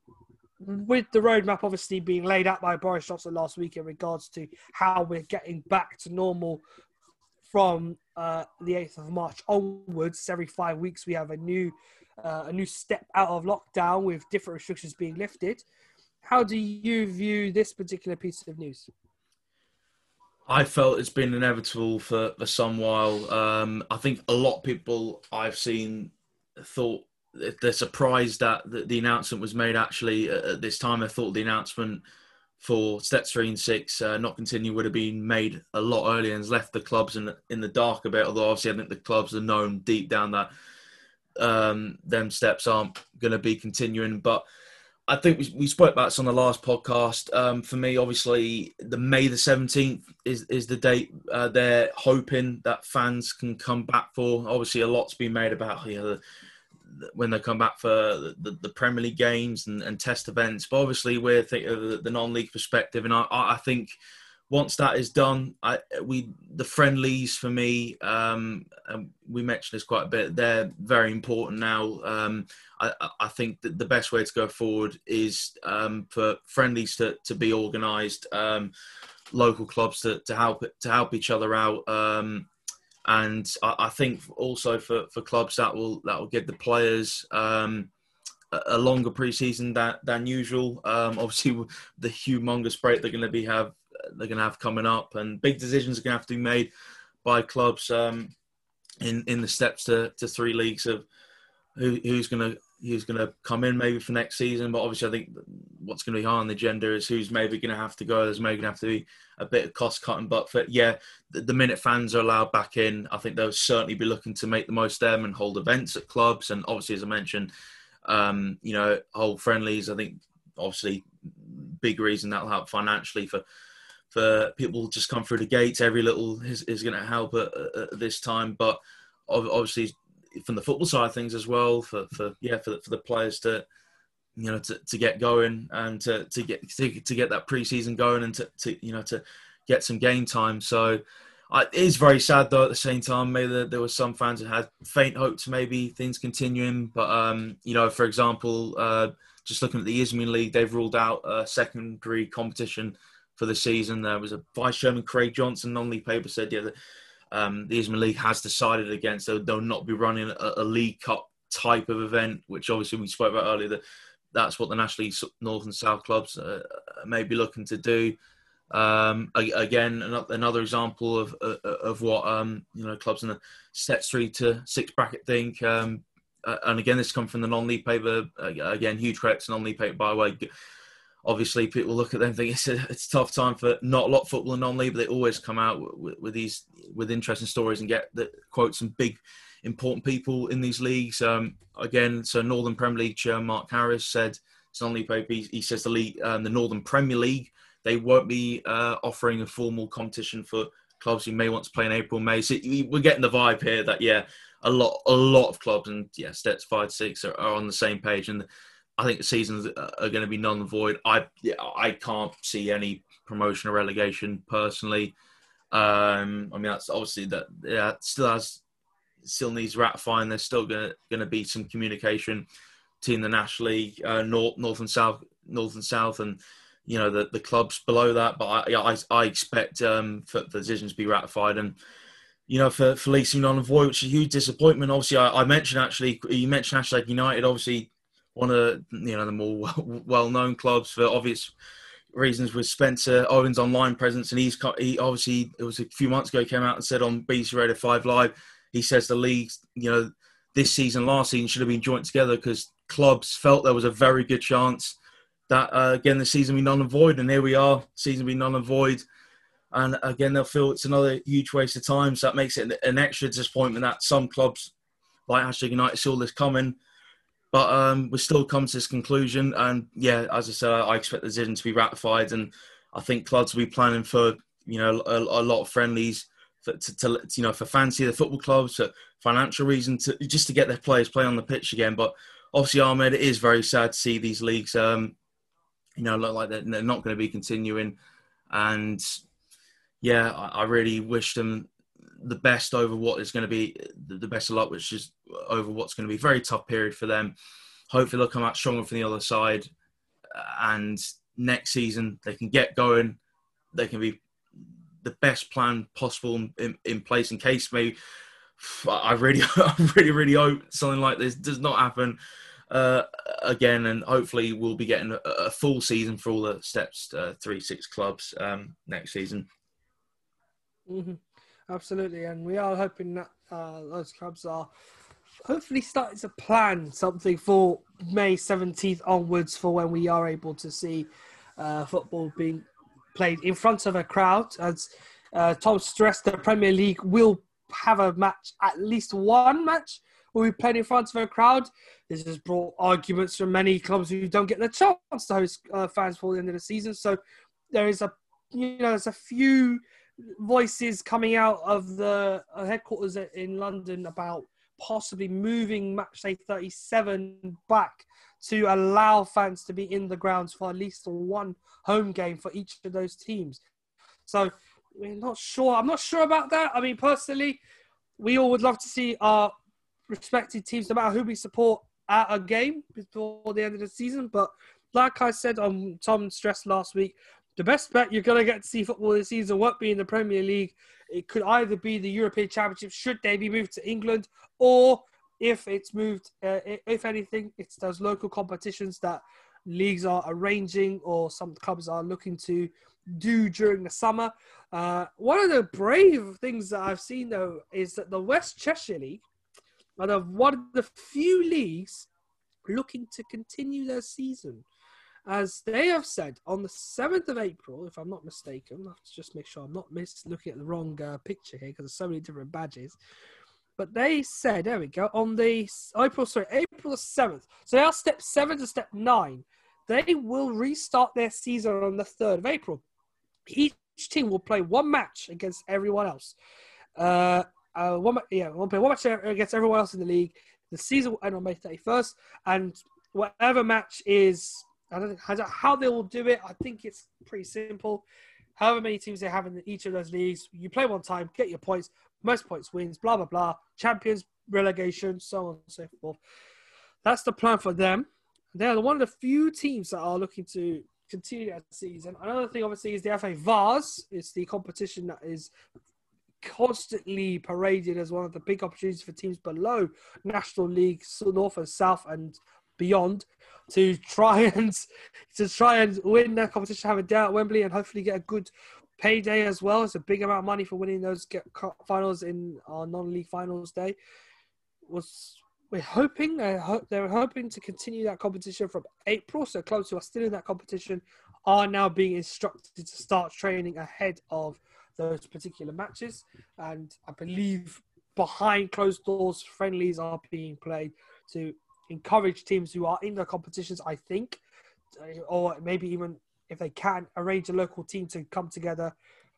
with the roadmap obviously being laid out by Boris Johnson last week in regards to how we're getting back to normal from uh, the 8th of March onwards. Every five weeks, we have a new uh, a new step out of lockdown with different restrictions being lifted. How do you view this particular piece of news? I felt it's been inevitable for, for some while. Um, I think a lot of people I've seen thought they're surprised that the, announcement was made actually at this time. I thought the announcement for steps three and six uh, not continue would have been made a lot earlier and has left the clubs in, in the dark a bit. Although obviously I think the clubs are known deep down that um, them steps aren't going to be continuing. But I think we, we spoke about this on the last podcast. Um, for me, obviously, the May the seventeenth is is the date uh, they're hoping that fans can come back for. Obviously, a lot's been made about you know, when they come back for the, the Premier League games and, and, test events. But obviously, we're thinking of the, the non-league perspective, and I, I think once that is done, I, we the friendlies for me, um, we mentioned this quite a bit. They're very important now. Um, I, I, think that the best way to go forward is um, for friendlies to, to be organised, um, local clubs to, to help to help each other out. Um, and I, I, think also for, for clubs that will that will give the players um, a, longer preseason than than usual. Um, obviously, the humongous break they're going to be have they're going to have coming up, and big decisions are going to have to be made by clubs um, in in the steps to, to three leagues of who, who's going to who's going to come in maybe for next season. But obviously, I think what's going to be high on the agenda is who's maybe going to have to go. There's maybe going to have to be a bit of cost cutting. But for yeah, the, the, minute fans are allowed back in, I think they'll certainly be looking to make the most of them and hold events at clubs. And obviously, as I mentioned, um, you know, hold friendlies. I think obviously big reason that'll help financially for for people just come through the gates. Every little is, is going to help at, at, this time. But obviously, from the football side of things as well, for, for yeah, for the, for the players to you know to, to get going and to, to get to, to get that preseason going and to, to you know to get some game time. So it is very sad though. At the same time, maybe there, were some fans that had faint hopes, maybe things continuing. But um, you know, for example, uh, just looking at the Isthmian League, they've ruled out a secondary competition for the season. There was a vice chairman, Craig Johnson, non-league paper said, yeah, the, um, the Isthmian League has decided against. They'll, they'll not be running a, a, League Cup type of event, which obviously we spoke about earlier. That that's what the National League North and South clubs uh, may be looking to do. Um, again, another example of uh, of what um, you know clubs in the set three to six bracket think. Um, uh, and again, this comes from the non-league paper. again, huge credit to non-league paper by the way obviously people look at them and think it's a, it's a tough time for not a lot of football and non-league, but they always come out with, with, these with interesting stories and get the quote some big important people in these leagues. Um, again, so Northern Premier League chair Mark Harris said it's non-league. He, he says the league, um, the Northern Premier League, they won't be uh, offering a formal competition for clubs who may want to play in April, May. So we're getting the vibe here that yeah, a lot a lot of clubs and yeah, steps five six are, are on the same page and I think the seasons are going to be non void. I yeah, I can't see any promotion or relegation personally. Um, I mean, that's obviously that yeah, still has still needs ratifying. There's still going to be some communication between the National League, uh, North North and South, North and South, and you know the, the clubs below that. But I I, I expect um, for the decisions to be ratified and you know, for, for Leeds non-void, which is a huge disappointment. Obviously, I, I mentioned actually, you mentioned Hashtag United. Obviously, one of you know the more well-known clubs for obvious reasons with Spencer Owen's online presence, and he's he obviously it was a few months ago came out and said on BBC Radio Five Live, he says the leagues you know this season, last season should have been joined together because clubs felt there was a very good chance that uh, again the season be null and void, and here we are, season be null and void. And again, they'll feel it's another huge waste of time. So that makes it an extra disappointment that some clubs, like Hashtag United, saw this coming but um, we still come to this conclusion, and yeah, as I said, I expect the decision to be ratified, and I think clubs will be planning for you know a, a lot of friendlies for, to, to, you know for fancy the football clubs for financial reasons to just to get their players play on the pitch again. But obviously, Ahmed, it is very sad to see these leagues, um, you know, look like they're, they're not going to be continuing, and yeah, I, I really wish them the best over what is going to be the best of luck, which is over what's going to be a very tough period for them. Hopefully, they'll come out stronger from the other side, and next season they can get going. They can be the best plan possible in, in place in case maybe. I really, I really, really hope something like this does not happen uh, again, and hopefully we'll be getting a, a, full season for all the steps uh, three six clubs um, next season. Mm-hmm. Absolutely, and we are hoping that uh, those clubs are hopefully starting to plan something for May 17th onwards for when we are able to see uh, football being played in front of a crowd. As uh, Tom stressed, the Premier League will have a match, at least one match, will be played in front of a crowd. This has brought arguments from many clubs who don't get the chance to host uh, fans for the end of the season. So there is a, you know, there's a few voices coming out of the uh, headquarters in London about possibly moving match day 37 back to allow fans to be in the grounds for at least one home game for each of those teams. So we're not sure. I'm not sure about that. I mean, personally, we all would love to see our respected teams, no matter who we support, at a game before the end of the season. But like I said on Tom stressed last week, the best bet you're going to get to see football this season won't be in the Premier League. It could either be the European Championship, should they be moved to England, or if it's moved, uh, if anything, it's those local competitions that leagues are arranging or some clubs are looking to do during the summer. Uh, one of the brave things that I've seen though is that the West Cheshire League are one of the few leagues looking to continue their season. As they have said on the 7th of April, if I'm not mistaken, I have to just make sure I'm not miss looking at the wrong uh, picture here because there's so many different badges. But they said, there we go, on the April, sorry, April 7th. So are step 7 to step 9. They will restart their season on the 3rd of April. Each team will play one match against everyone else. Uh, uh, one, yeah, we'll play one match against everyone else in the league. The season will end on May 31st, and whatever match is, I don't know how they will do it. I think it's pretty simple. However many teams they have in each of those leagues, you play one time, get your points, most points wins, blah blah blah. Champions, relegation, so on and so forth. That's the plan for them. They're one of the few teams that are looking to continue that season. Another thing, obviously, is the FA Vase. It's the competition that is constantly paraded as one of the big opportunities for teams below National League, North and South, and beyond to try and to try and win that competition, have a day at Wembley, and hopefully get a good payday as well. It's a big amount of money for winning those finals in our non-league finals day. Was we're hoping they they're hoping to continue that competition from April. So clubs who are still in that competition are now being instructed to start training ahead of those particular matches. And I believe behind closed doors, friendlies are being played to encourage teams who are in the competitions, I think, or maybe even if they can arrange a local team to come together.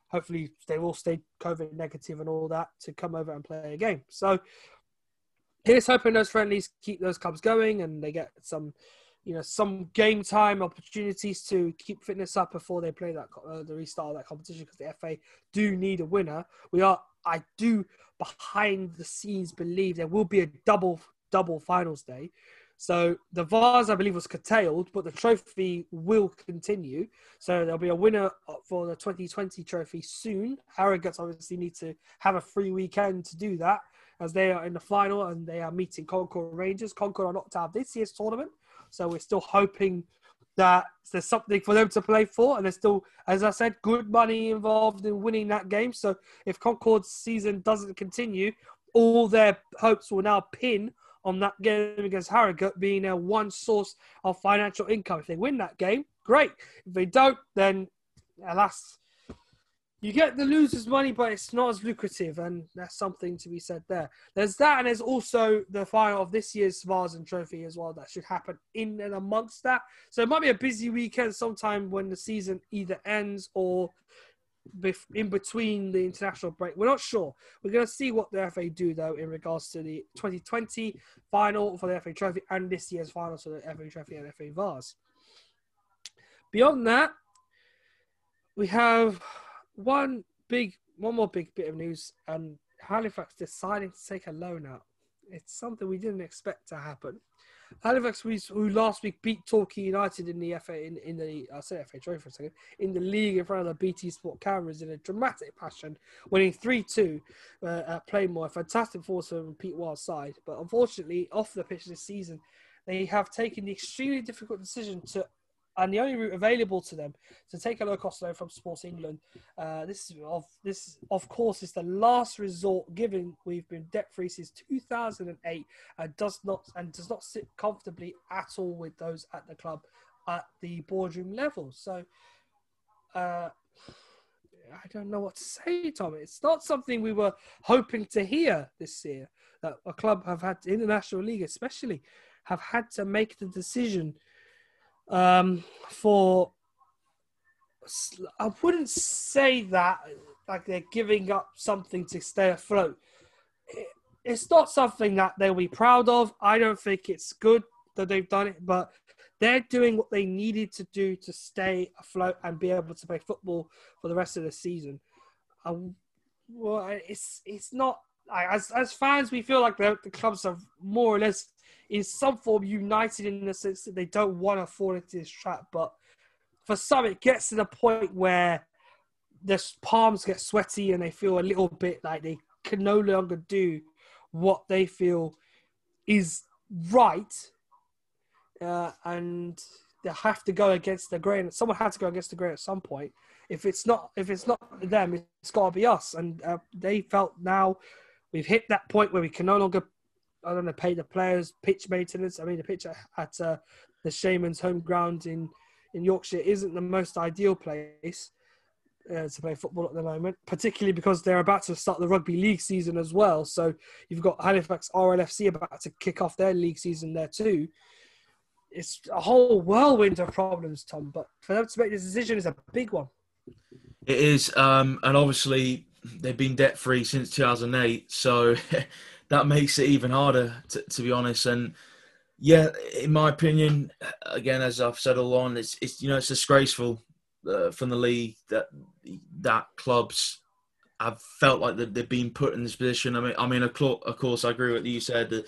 Hopefully, they will stay COVID negative and all that to come over and play a game. So, here's hoping those friendlies keep those clubs going and they get some you know some game time opportunities to keep fitness up before they play that uh, the restart of that competition because the FA do need a winner. We are I do behind the scenes believe there will be a double double finals day. So the Vase, I believe, was curtailed, but the trophy will continue. So there'll be a winner for the 2020 trophy soon. Harrogate obviously need to have a free weekend to do that, as they are in the final and they are meeting Concord Rangers. Concord are knocked out this year's tournament, so we're still hoping that there's something for them to play for, and there's still, as I said, good money involved in winning that game. So if Concord's season doesn't continue, all their hopes will now pin on that game against Harrogate being their one source of financial income. If they win that game, great. If they don't, then alas, you get the loser's money, but it's not as lucrative, and that's something to be said there. There's that, and there's also the final of this year's Vase Trophy as well that should happen in and amongst that. So it might be a busy weekend sometime when the season either ends or in between the international break. We're not sure. We're going to see what the FA do though in regards to the 2020 final for the FA Trophy and this year's final for the FA Trophy and FA Vase. Beyond that, we have one big, one more big bit of news, and Halifax deciding to take a loan out. It's something we didn't expect to happen. Halifax, who last week beat Torquay United in the FA in, in the I say FA Trophy for a second in the league in front of the BT Sport cameras in a dramatic fashion, winning three two uh, at Plainmoor. A fantastic force from Pete Wild's side, but unfortunately, off the pitch this season, they have taken the extremely difficult decision to and the only route available to them to take a low cost loan from Sports England. Uh, this is of this of course is the last resort given we've been debt free since 2008 and does not and does not sit comfortably at all with those at the club at the boardroom level. So. Uh, I don't know what to say, Tom. It's not something we were hoping to hear this year. That a club have had in the National League, especially, have had to make the decision um, for I wouldn't say that like they're giving up something to stay afloat. It's not something that they'll be proud of. I don't think it's good that they've done it, but they're doing what they needed to do to stay afloat and be able to play football for the rest of the season. Um, well, it's it's not as as fans we feel like the, the clubs are more or less in some form united in the sense that they don't want to fall into this trap, but for some it gets to the point where their palms get sweaty and they feel a little bit like they can no longer do what they feel is right, uh, and they have to go against the grain. Someone had to go against the grain at some point. If it's not, if it's not them, it's got to be us. And uh, they felt now we've hit that point where we can no longer, I don't know, pay the players pitch maintenance. I mean, the pitch at uh, the Shaymen's home ground in in Yorkshire isn't the most ideal place uh, to play football at the moment, particularly because they're about to start the rugby league season as well. So you've got Halifax RLFC about to kick off their league season there too. It's a whole whirlwind of problems, Tom. But for them to make this decision is a big one. It is, um, and obviously they've been debt free since 2008, so that makes it even harder, to, to be honest. And yeah, in my opinion, again, as I've said all along, it's, it's you know it's disgraceful uh, from the league that that clubs have felt like they've been put in this position. I mean, I mean, of course, I agree with what you said. That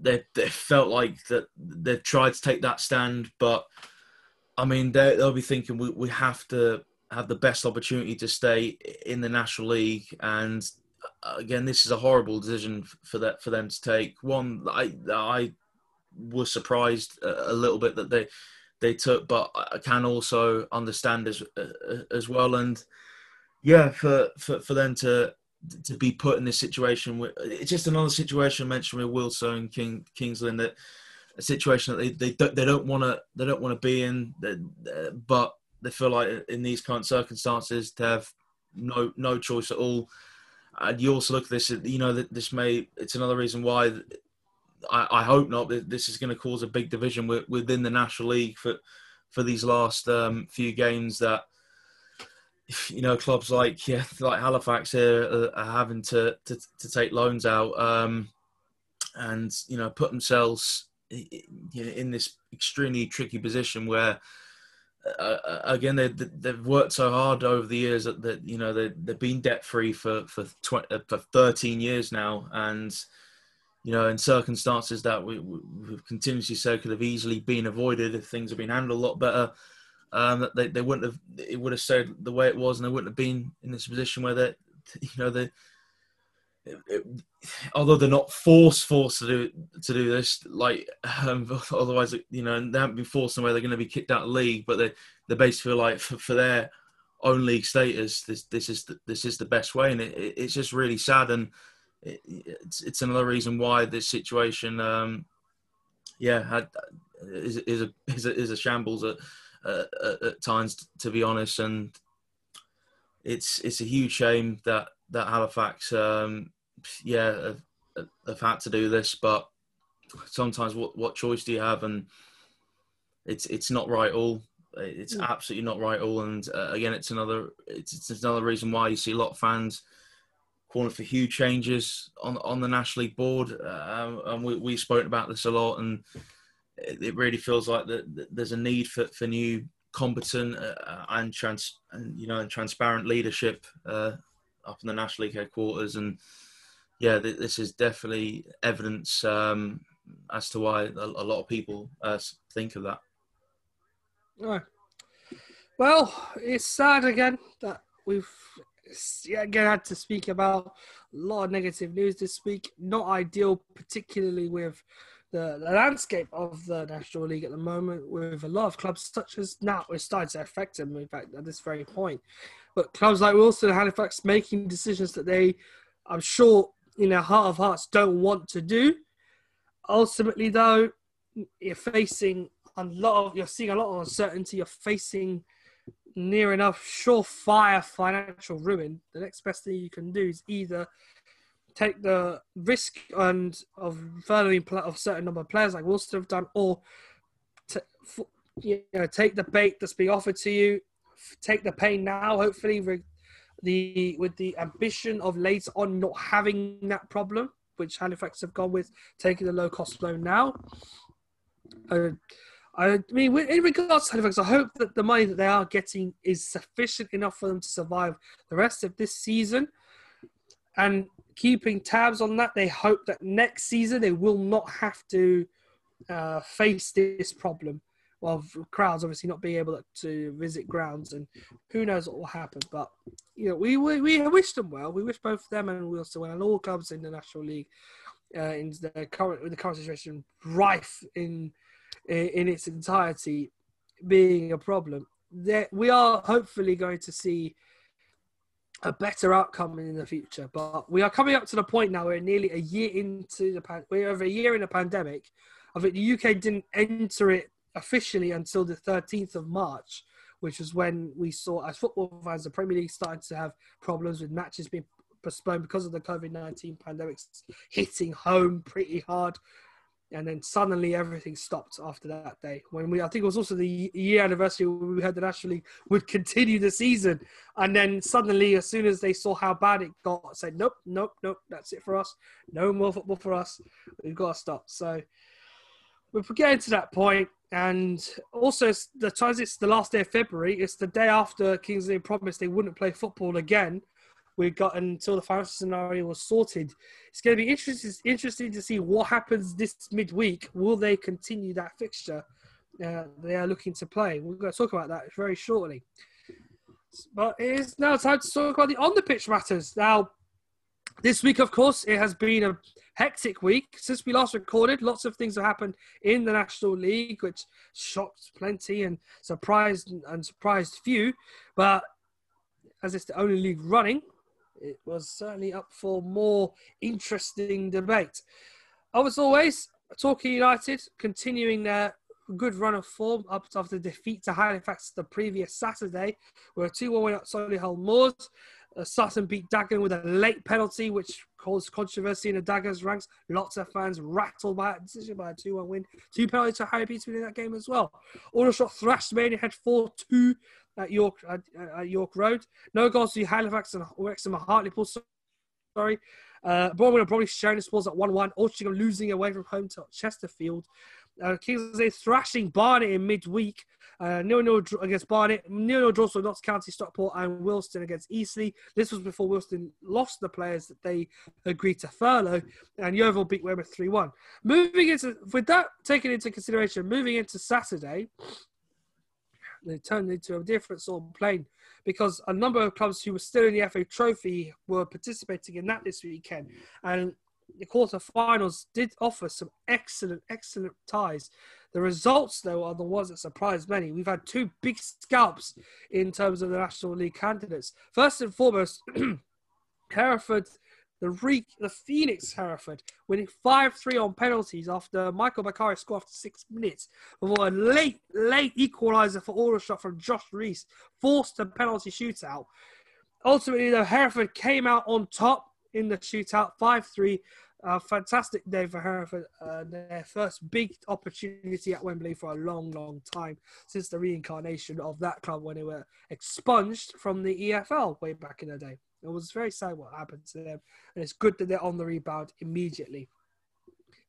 they they felt like that they've tried to take that stand, but I mean, they'll be thinking we we have to have the best opportunity to stay in the National League, and uh, again, this is a horrible decision for that for them to take. One, I I was surprised a little bit that they they took, but I can also understand as uh, as well. And yeah, for for, for them to to be put in this situation, it's just another situation mentioned with Wilson King Kingsland that a situation that they they don't, they don't want to they don't want to be in, but they feel like in these current circumstances they have no no choice at all. And you also look at this, you know, that this may it's another reason why I, I hope not. That This is going to cause a big division within the National League for for these last um, few games. That you know, clubs like yeah, like Halifax here are, are having to, to, to take loans out um, and you know put themselves in this extremely tricky position where. Uh, uh, again, they, they've worked so hard over the years that, that you know they, they've been debt free for for, 20, uh, for 13 years now, and you know, in circumstances that we, we've continuously said could have easily been avoided if things had been handled a lot better. Um, they, they wouldn't have, it would have stayed the way it was, and they wouldn't have been in this position where they, you know, they, it, although they're not forced forced to do to do this, like um, otherwise, you know, they haven't been forced somewhere they're going to be kicked out of league, but they they basically feel like for, for their own league status, this this is the, this is the best way, and it, it's just really sad and it, it's, it's another reason why this situation, um, yeah, had, is, is, a, is, a, is a shambles at, uh, at times, to be honest. And it's it's a huge shame that that Halifax, um, yeah, have, have, had to do this. But sometimes, what what choice do you have? And it's it's not right all. It's mm. absolutely not right all. And uh, again, it's another it's, it's another reason why you see a lot of fans calling for huge changes on on the National League board, uh, and we we spoken about this a lot, and it, it really feels like that, there's a need for, for new competent uh, and trans and you know and transparent leadership uh, up in the National League headquarters, and yeah, th- this is definitely evidence um, as to why a, a lot of people uh, think of that. Right. Well, it's sad again that we've again had to speak about a lot of negative news this week. Not ideal, particularly with the, landscape of the National League at the moment, with a lot of clubs such as now it's starting to affect them. In fact, at this very point, but clubs like Wealdstone and Halifax making decisions that they, I'm sure, in their heart of hearts, don't want to do. Ultimately, though, you're facing a lot of, you're seeing a lot of uncertainty. You're facing near enough surefire financial ruin, the next best thing you can do is either take the risk and of furthering of certain number of players like Wealdstone have done, or to, you know take the bait that's being offered to you, take the pain now. Hopefully, with the with the ambition of later on not having that problem. which Halifax have gone with, taking the low cost loan now. Uh, I mean, in regards to Halifax, I hope that the money that they are getting is sufficient enough for them to survive the rest of this season. And keeping tabs on that, they hope that next season they will not have to uh, face this problem of crowds obviously not being able to visit grounds, and who knows what will happen. But you know, we we, we wish them well. We wish both them and Wealdstone and all clubs in the National League uh, in the current with the current situation rife in in its entirety being a problem. That we are hopefully going to see a better outcome in the future. But we are coming up to the point now We're nearly a year into the pan- we're over a year in a pandemic. I think the UK didn't enter it officially until the 13th of March, which was when we saw, as football fans, the Premier League starting to have problems with matches being postponed because of the COVID 19 pandemic hitting home pretty hard. And then suddenly everything stopped after that day. When we, I think it was also the year anniversary we heard the National League would continue the season. And then suddenly, as soon as they saw how bad it got, said, nope, nope, nope, that's it for us. No more football for us. We've got to stop. So we're getting to that point, and also the times it's the last day of February. It's the day after Kings Lynn promised they wouldn't play football again. We got until the financial scenario was sorted. It's going to be interesting, interesting to see what happens this midweek. Will they continue that fixture? Uh, they are looking to play. We're going to talk about that very shortly. But it is now time to talk about the on the pitch matters. Now, this week, of course, it has been a hectic week since we last recorded. Lots of things have happened in the National League, which shocked plenty and surprised and surprised few. But as it's the only league running, it was certainly up for more interesting debate. As always, Torquay United continuing their good run of form up after the defeat to Halifax the previous Saturday. We're 2 1 win at Solihull Moors. Uh, Sutton beat Dagenham with a late penalty, which caused controversy in the Daggers ranks. Lots of fans rattled by that decision by a 2 1 win. Two penalties to Harry Peterson in that game as well. Aldershot thrashed Maidenhead 4 2 at York, at, at York Road. No goals to Halifax and Wrexham and Hartlepool. Sorry. Uh, Boreham Wood are probably sharing the scores at 1 1. Altrincham losing away from home to Chesterfield. Uh, Kings Lynn thrashing Barnet in midweek. Uh, nil nil against Barnet, nil nil draws for Notts County, Stockport, and Wealdstone against Eastleigh. This was before Wealdstone lost the players that they agreed to furlough, and Yeovil beat Weymouth 3 1. Moving into, with that taken into consideration, moving into Saturday, they turned into a different sort of plane because a number of clubs who were still in the FA Trophy were participating in that this weekend. And the quarterfinals did offer some excellent, excellent ties. The results, though, are the ones that surprised many. We've had two big scalps in terms of the National League candidates. First and foremost, Hereford, the the Phoenix Hereford, winning 5 3 on penalties after Michael Bakari scored after six minutes before a late, late equaliser for Aldershot from Josh Reese forced a penalty shootout. Ultimately, though, Hereford came out on top in the shootout, 5 3. A fantastic day for Hereford. Uh, their first big opportunity at Wembley for a long, long time since the reincarnation of that club when they were expunged from the EFL way back in the day. It was very sad what happened to them, and it's good that they're on the rebound immediately.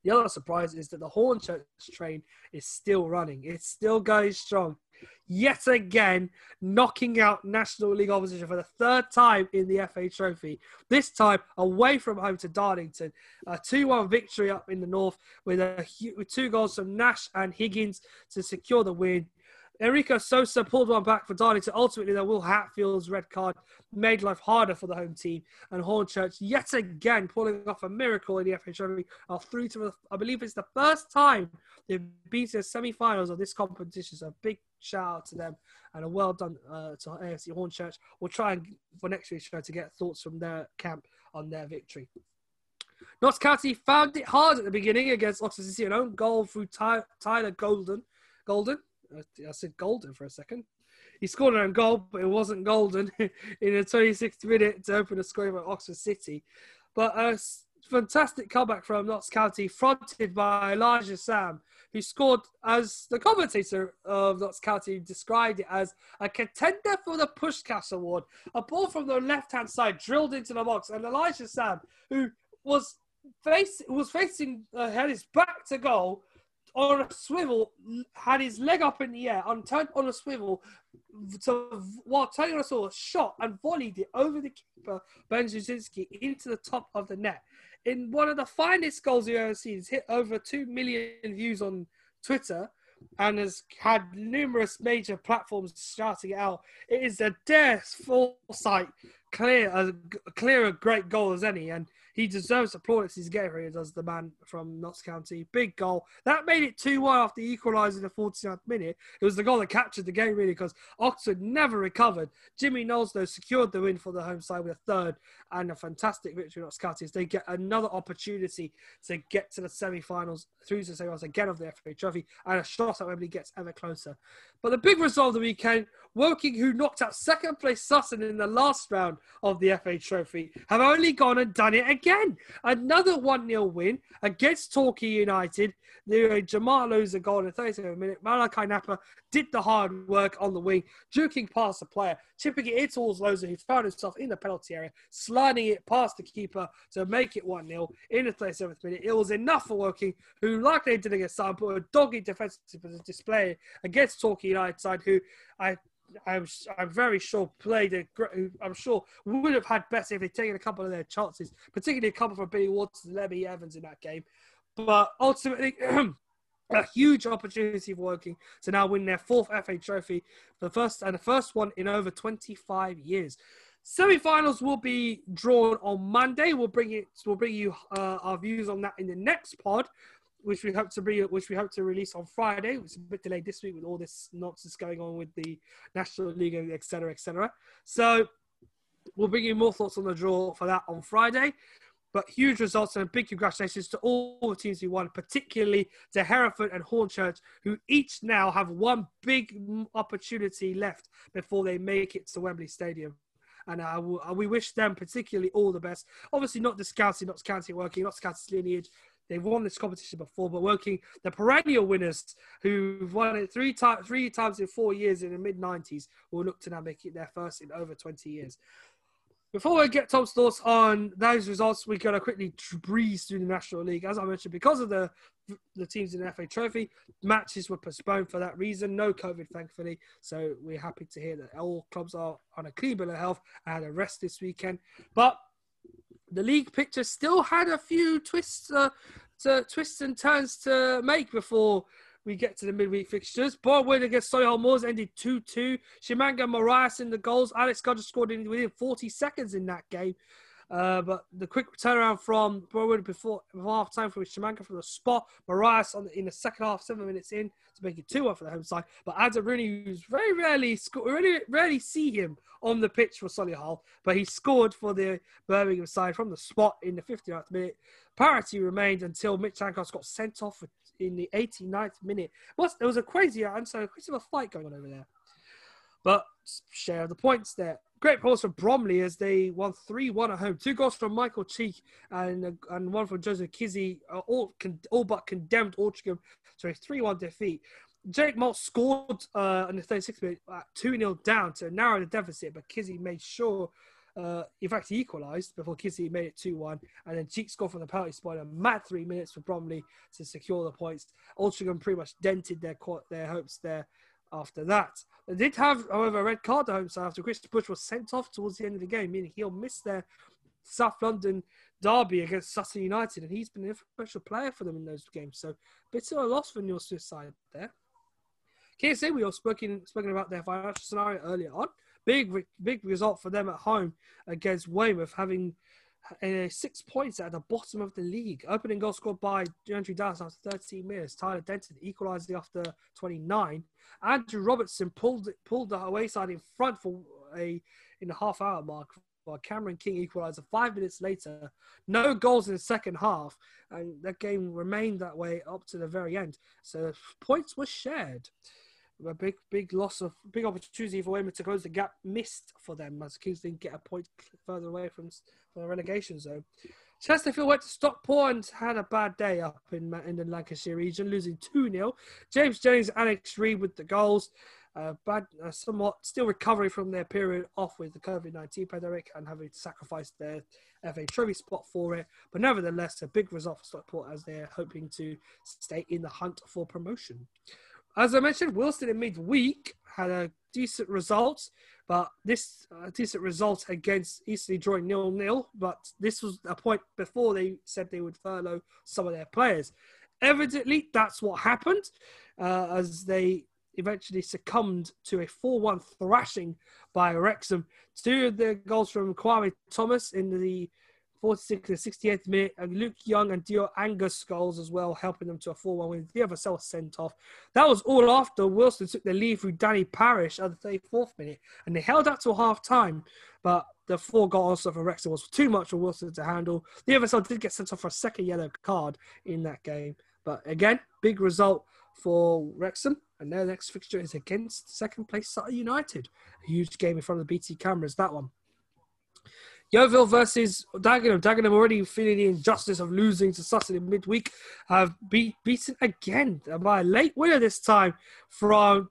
The other surprise is that the Hornchurch train is still running. It's still going strong yet again knocking out National League opposition for the third time in the FA Trophy. This time away from home to Darlington. A 2 1 victory up in the north with, a, with two goals from Nash and Higgins to secure the win. Enrico Sosa pulled one back for Darlington. Ultimately, though, Will Hatfield's red card made life harder for the home team. And Hornchurch, yet again, pulling off a miracle in the FA Trophy, are through to, I believe it's the first time they've to the semi finals of this competition. So, big shout out to them and a well done uh, to AFC Hornchurch. We'll try and, for next week's show, to get thoughts from their camp on their victory. Notts County found it hard at the beginning against Oxford City, an own goal through Ty- Tyler Golden. Golden I said golden for a second. He scored an own goal, but it wasn't golden in the 26th minute to open the scoring for Oxford City. But a fantastic comeback from Notts County, fronted by Elisha Sam, who scored, as the commentator of Notts County described it, as a contender for the Puskas Award. A ball from the left hand side drilled into the box, and Elisha Sam, who was face was facing uh, had his back to goal on a swivel, had his leg up in the air, and turned on a swivel to, while turning on a swivel, shot and volleyed it over the keeper, Ben Jasinski, into the top of the net. In one of the finest goals you've ever seen, it's hit over 2 million views on Twitter and has had numerous major platforms shouting it out. It is a dare foresight, clear, a clear, a great goal as any, and he deserves the plaudits he's getting here as the man from Notts County. Big goal. That made it 2 1 after equalising the 49th minute. It was the goal that captured the game, really, because Oxford never recovered. Jimmy Knowles, though, secured the win for the home side with a third and a fantastic victory Notts County as they get another opportunity to get to the semi finals through to the semi finals again of the FA Trophy, and a shot at Wembley gets ever closer. But the big result of the weekend Woking, who knocked out second place Sutton in the last round of the FA Trophy, have only gone and done it again. Another 1 0 win against Torquay United. The uh, Jamal Loza goal in the 37th minute. Malachi Napa did the hard work on the wing, juking past the player, chipping it in towards Loza, who found himself in the penalty area, sliding it past the keeper to make it 1 0 in the 37th minute. It was enough for Woking, who, like they did against Sutton, put a dogged defensive display against Torquay United side, who I I'm, I'm very sure played a great, I'm sure would have had better if they'd taken a couple of their chances, particularly a couple from Billy Waters and Lemmy Evans in that game. But ultimately, a huge opportunity for Woking to now win their fourth FA trophy, the first and the first one in over 25 years. Semi-finals will be drawn on Monday. We'll bring it. We'll bring you uh, our views on that in the next pod which we hope to be, which we hope to release on Friday. It's a bit delayed this week with all this nonsense going on with the National League, etc., etc. So we'll bring you more thoughts on the draw for that on Friday. But huge results and big congratulations to all the teams who won, particularly to Hereford and Hornchurch, who each now have one big opportunity left before they make it to Wembley Stadium. And uh, we wish them particularly all the best. Obviously, not the scouting, not county working, not county lineage, They've won this competition before, but Woking the perennial winners who've won it three times, three times in four years in the mid '90s, will look to now make it their first in over 20 years. Before we get Tom's thoughts on those results, we're going to quickly breeze through the National League. As I mentioned, because of the the teams in the FA Trophy, matches were postponed for that reason. No COVID, thankfully. So we're happy to hear that all clubs are on a clean bill of health and a rest this weekend. But the league picture still had a few twists, uh, to, twists and turns to make before we get to the midweek fixtures. Boreham Wood against Solihull Moors ended 2 2. Tshimanga Marias in the goals. Alex Godder scored in within 40 seconds in that game. Uh, but the quick turnaround from Boreham Wood before, before half time from Tshimanga from the spot. Marias on the, in the second half, seven minutes in, to make it 2 1 for the home side. But Adam Rooney, who's very rarely, sco- really rarely see him on the pitch for Solihull, but he scored for the Birmingham side from the spot in the 59th minute. Parity remained until Mitch Hancox got sent off in the 89th minute. There was a crazy answer, a crazy fight going on over there. But share the points there. Great points for Bromley as they won 3 1 at home. Two goals from Michael Cheek and and one from Joseph Kizzy, uh, all, con- all but condemned Altrincham to a 3 1 defeat. Jake Malt scored uh, in the 36th minute 2 0 down to narrow the deficit, but Kizzy made sure uh, in fact, he equalised before Kizzy made it 2 1. And then Cheek scored from the penalty spot a mad three minutes for Bromley to secure the points. Altrincham pretty much dented their their hopes there after that. They did have, however, a red card at home side after Chris Bush was sent off towards the end of the game, meaning he'll miss their South London derby against Sutton United, and he's been an influential player for them in those games. So, bit of a loss for Swiss side there. KSA, we were spoken spoken about their financial scenario earlier on. Big, big result for them at home against Weymouth, having uh, six points at the bottom of the league. Opening goal scored by Andrew Dallas after 13 minutes. Tyler Denton equalised after 29. Andrew Robertson pulled pulled the away side in front for a in the half hour mark. While Cameron King equalised five minutes later, no goals in the second half, and that game remained that way up to the very end. So points were shared a big, big loss of big opportunity for Weymouth to close the gap missed for them as Kings didn't get a point further away from, from the relegation zone. Chesterfield went to Stockport and had a bad day up in in the Lancashire region, losing 2 0. James Jennings, Alex Reid with the goals. uh, bad, uh, somewhat still recovering from their period off with the COVID 19 pandemic and having sacrificed their FA Trophy spot for it. But nevertheless, a big result for Stockport as they're hoping to stay in the hunt for promotion. As I mentioned, Wealdstone in midweek had a decent result, but this uh, decent result against Eastleigh drawing nil nil. But this was a point before they said they would furlough some of their players. Evidently, that's what happened, uh, as they eventually succumbed to a 4 1 thrashing by Wrexham. Two of the goals from Kwame Thomas in the 46th and 68th minute, and Luke Young and Dio Angus goals as well, helping them to a 4 1 win. The other cell sent off. That was all after Wealdstone took the lead through Danny Parish at the 34th minute, and they held that till half time. But the four goals for Wrexham was too much for Wealdstone to handle. The side did get sent off for a second yellow card in that game. But again, big result for Wrexham, and their next fixture is against second place Sutton United. A huge game in front of the BT cameras, that one. Yeovil versus Dagenham. Dagenham already feeling the injustice of losing to Sutton in midweek. Have beat, beaten again by a late winner this time from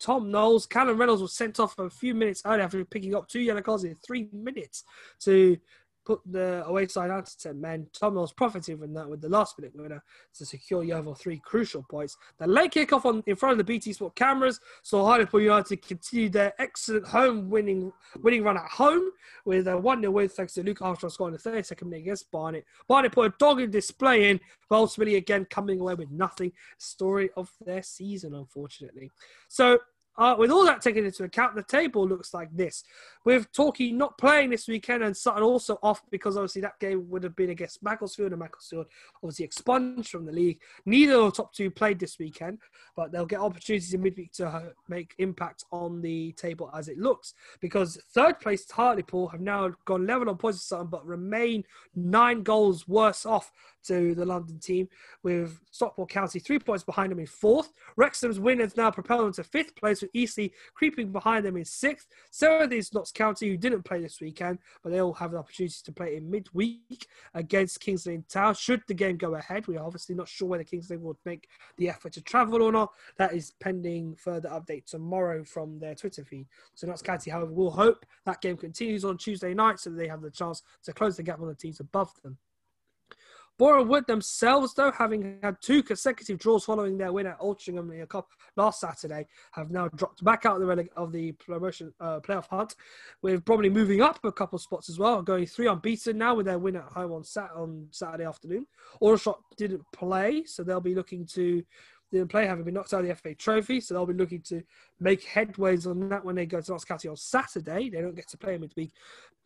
Tom Knowles. Callum Reynolds was sent off a few minutes early after picking up two yellow cards in three minutes to put the away side out to 10 men. Tom Mills profited from that with the last minute winner to secure Yeovil three crucial points. The late kickoff on in front of the BT Sport cameras saw Hartlepool United continue their excellent home winning winning run at home with a 1 0 win thanks to Luke Armstrong scoring the 32nd minute against Barnet. Barnet put a dogged display in, but ultimately again coming away with nothing. Story of their season, unfortunately. So uh, with all that taken into account, the table looks like this. With Torquay not playing this weekend and Sutton also off because obviously that game would have been against Macclesfield and Macclesfield obviously expunged from the league. Neither of the top two played this weekend, but they'll get opportunities in midweek to uh, make impact on the table as it looks. Because third place Hartlepool have now gone level on points with Sutton, but remain nine goals worse off to the London team, with Stockport County three points behind them in fourth. Wrexham's win has now propelled them to fifth place, with Eastleigh creeping behind them in sixth. Seventh is County, who didn't play this weekend, but they all have the opportunity to play in midweek against Kings Lynn Town. Should the game go ahead, we are obviously not sure whether Kings Lynn would make the effort to travel or not. That is pending further update tomorrow from their Twitter feed. So Notts County, however, will hope that game continues on Tuesday night so they have the chance to close the gap on the teams above them. Boreham Wood themselves, though, having had two consecutive draws following their win at Altrincham in the Cup last Saturday, have now dropped back out of the, of the promotion uh, playoff hunt, with probably moving up a couple of spots as well, going three unbeaten now with their win at home on, sat- on Saturday afternoon. Aldershot didn't play, so they'll be looking to didn't play, having been knocked out of the FA Trophy. So they'll be looking to make headways on that when they go to Notts County on Saturday. They don't get to play midweek.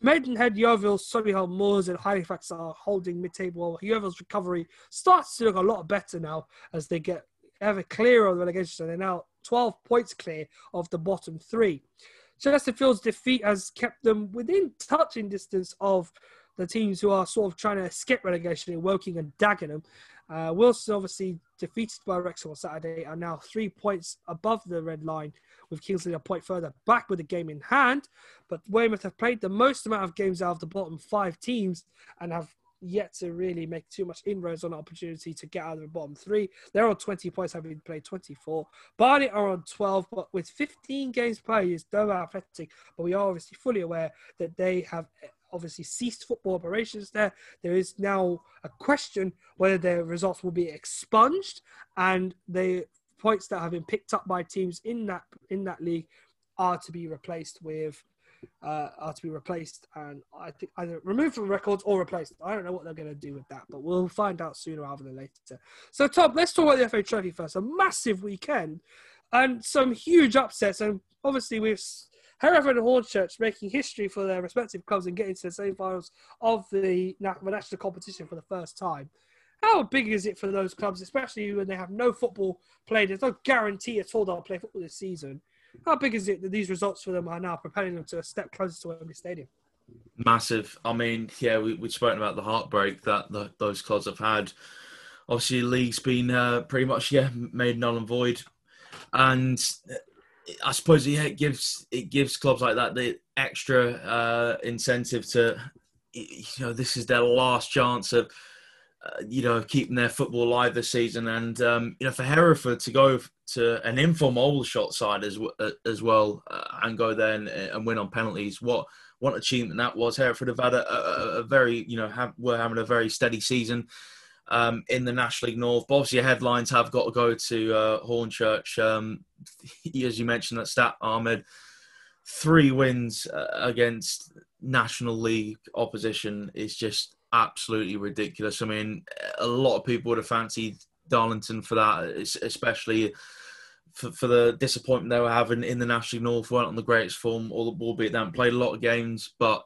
Maidenhead, Yeovil, Solihull, Moors, and Halifax are holding mid-table. Yeovil's recovery starts to look a lot better now as they get ever clearer of the relegation. So they're now 12 points clear of the bottom three. Chesterfield's defeat has kept them within touching distance of the teams who are sort of trying to skip relegation in Woking and Dagenham. Uh, Wealdstone, obviously defeated by Wrexham on Saturday, are now three points above the red line, with Kings Lynn a point further back with the game in hand. But Weymouth have played the most amount of games out of the bottom five teams and have yet to really make too much inroads on opportunity to get out of the bottom three. They're on 20 points, having played 24. Barnet are on 12, but with 15 games played, is Dover Athletic. But we are obviously fully aware that they have obviously ceased football operations there. There is now a question whether their results will be expunged and the points that have been picked up by teams in that in that league are to be replaced with uh, are to be replaced and I think either removed from records or replaced. I don't know what they're going to do with that, but we'll find out sooner rather than later. So, Tom, let's talk about the FA Trophy first. A massive weekend and some huge upsets, and obviously we've Hereford and Hornchurch making history for their respective clubs and getting to the semi-finals of the national competition for the first time. How big is it for those clubs, especially when they have no football played? There's no guarantee at all they'll play football this season. How big is it that these results for them are now propelling them to a step closer to Wembley Stadium? Massive. I mean, yeah, we, we've spoken about the heartbreak that the, those clubs have had. Obviously, the league's been uh, pretty much yeah made null and void, and I suppose yeah, it gives it gives clubs like that the extra uh, incentive to you know this is their last chance of uh, you know keeping their football alive this season, and um, you know for Hereford to go to an informal shot side as uh, as well uh, and go there and, and, win on penalties. What what achievement that was! Hereford have had a, a, a very you know have, were having a very steady season um, in the National League North. But obviously, headlines have got to go to uh, Hornchurch. Um, as you mentioned, that stat Ahmed, three wins uh, against National League opposition is just absolutely ridiculous. I mean, a lot of people would have fancied Darlington for that, especially for, for the disappointment they were having in the National League North. weren't on the greatest form, albeit they haven't played a lot of games. But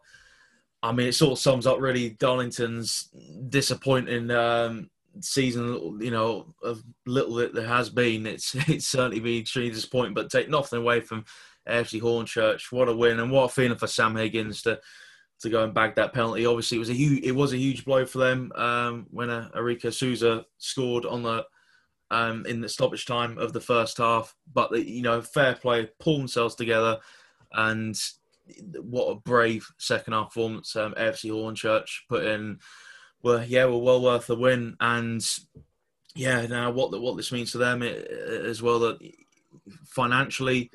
I mean, it sort of sums up really Darlington's disappointing um, season. You know, of little that there has been. It's it's certainly been extremely disappointing. But take nothing away from AFC Hornchurch. What a win and what a feeling for Sam Higgins to to go and bag that penalty. Obviously, it was a huge it was a huge blow for them um, when uh, Souza scored on the um, in the stoppage time of the first half. But you know, fair play, pull themselves together, and what a brave second half performance um, AFC Hornchurch put in. Well, yeah, were well worth the win, and yeah, now what what this means to them as well that financially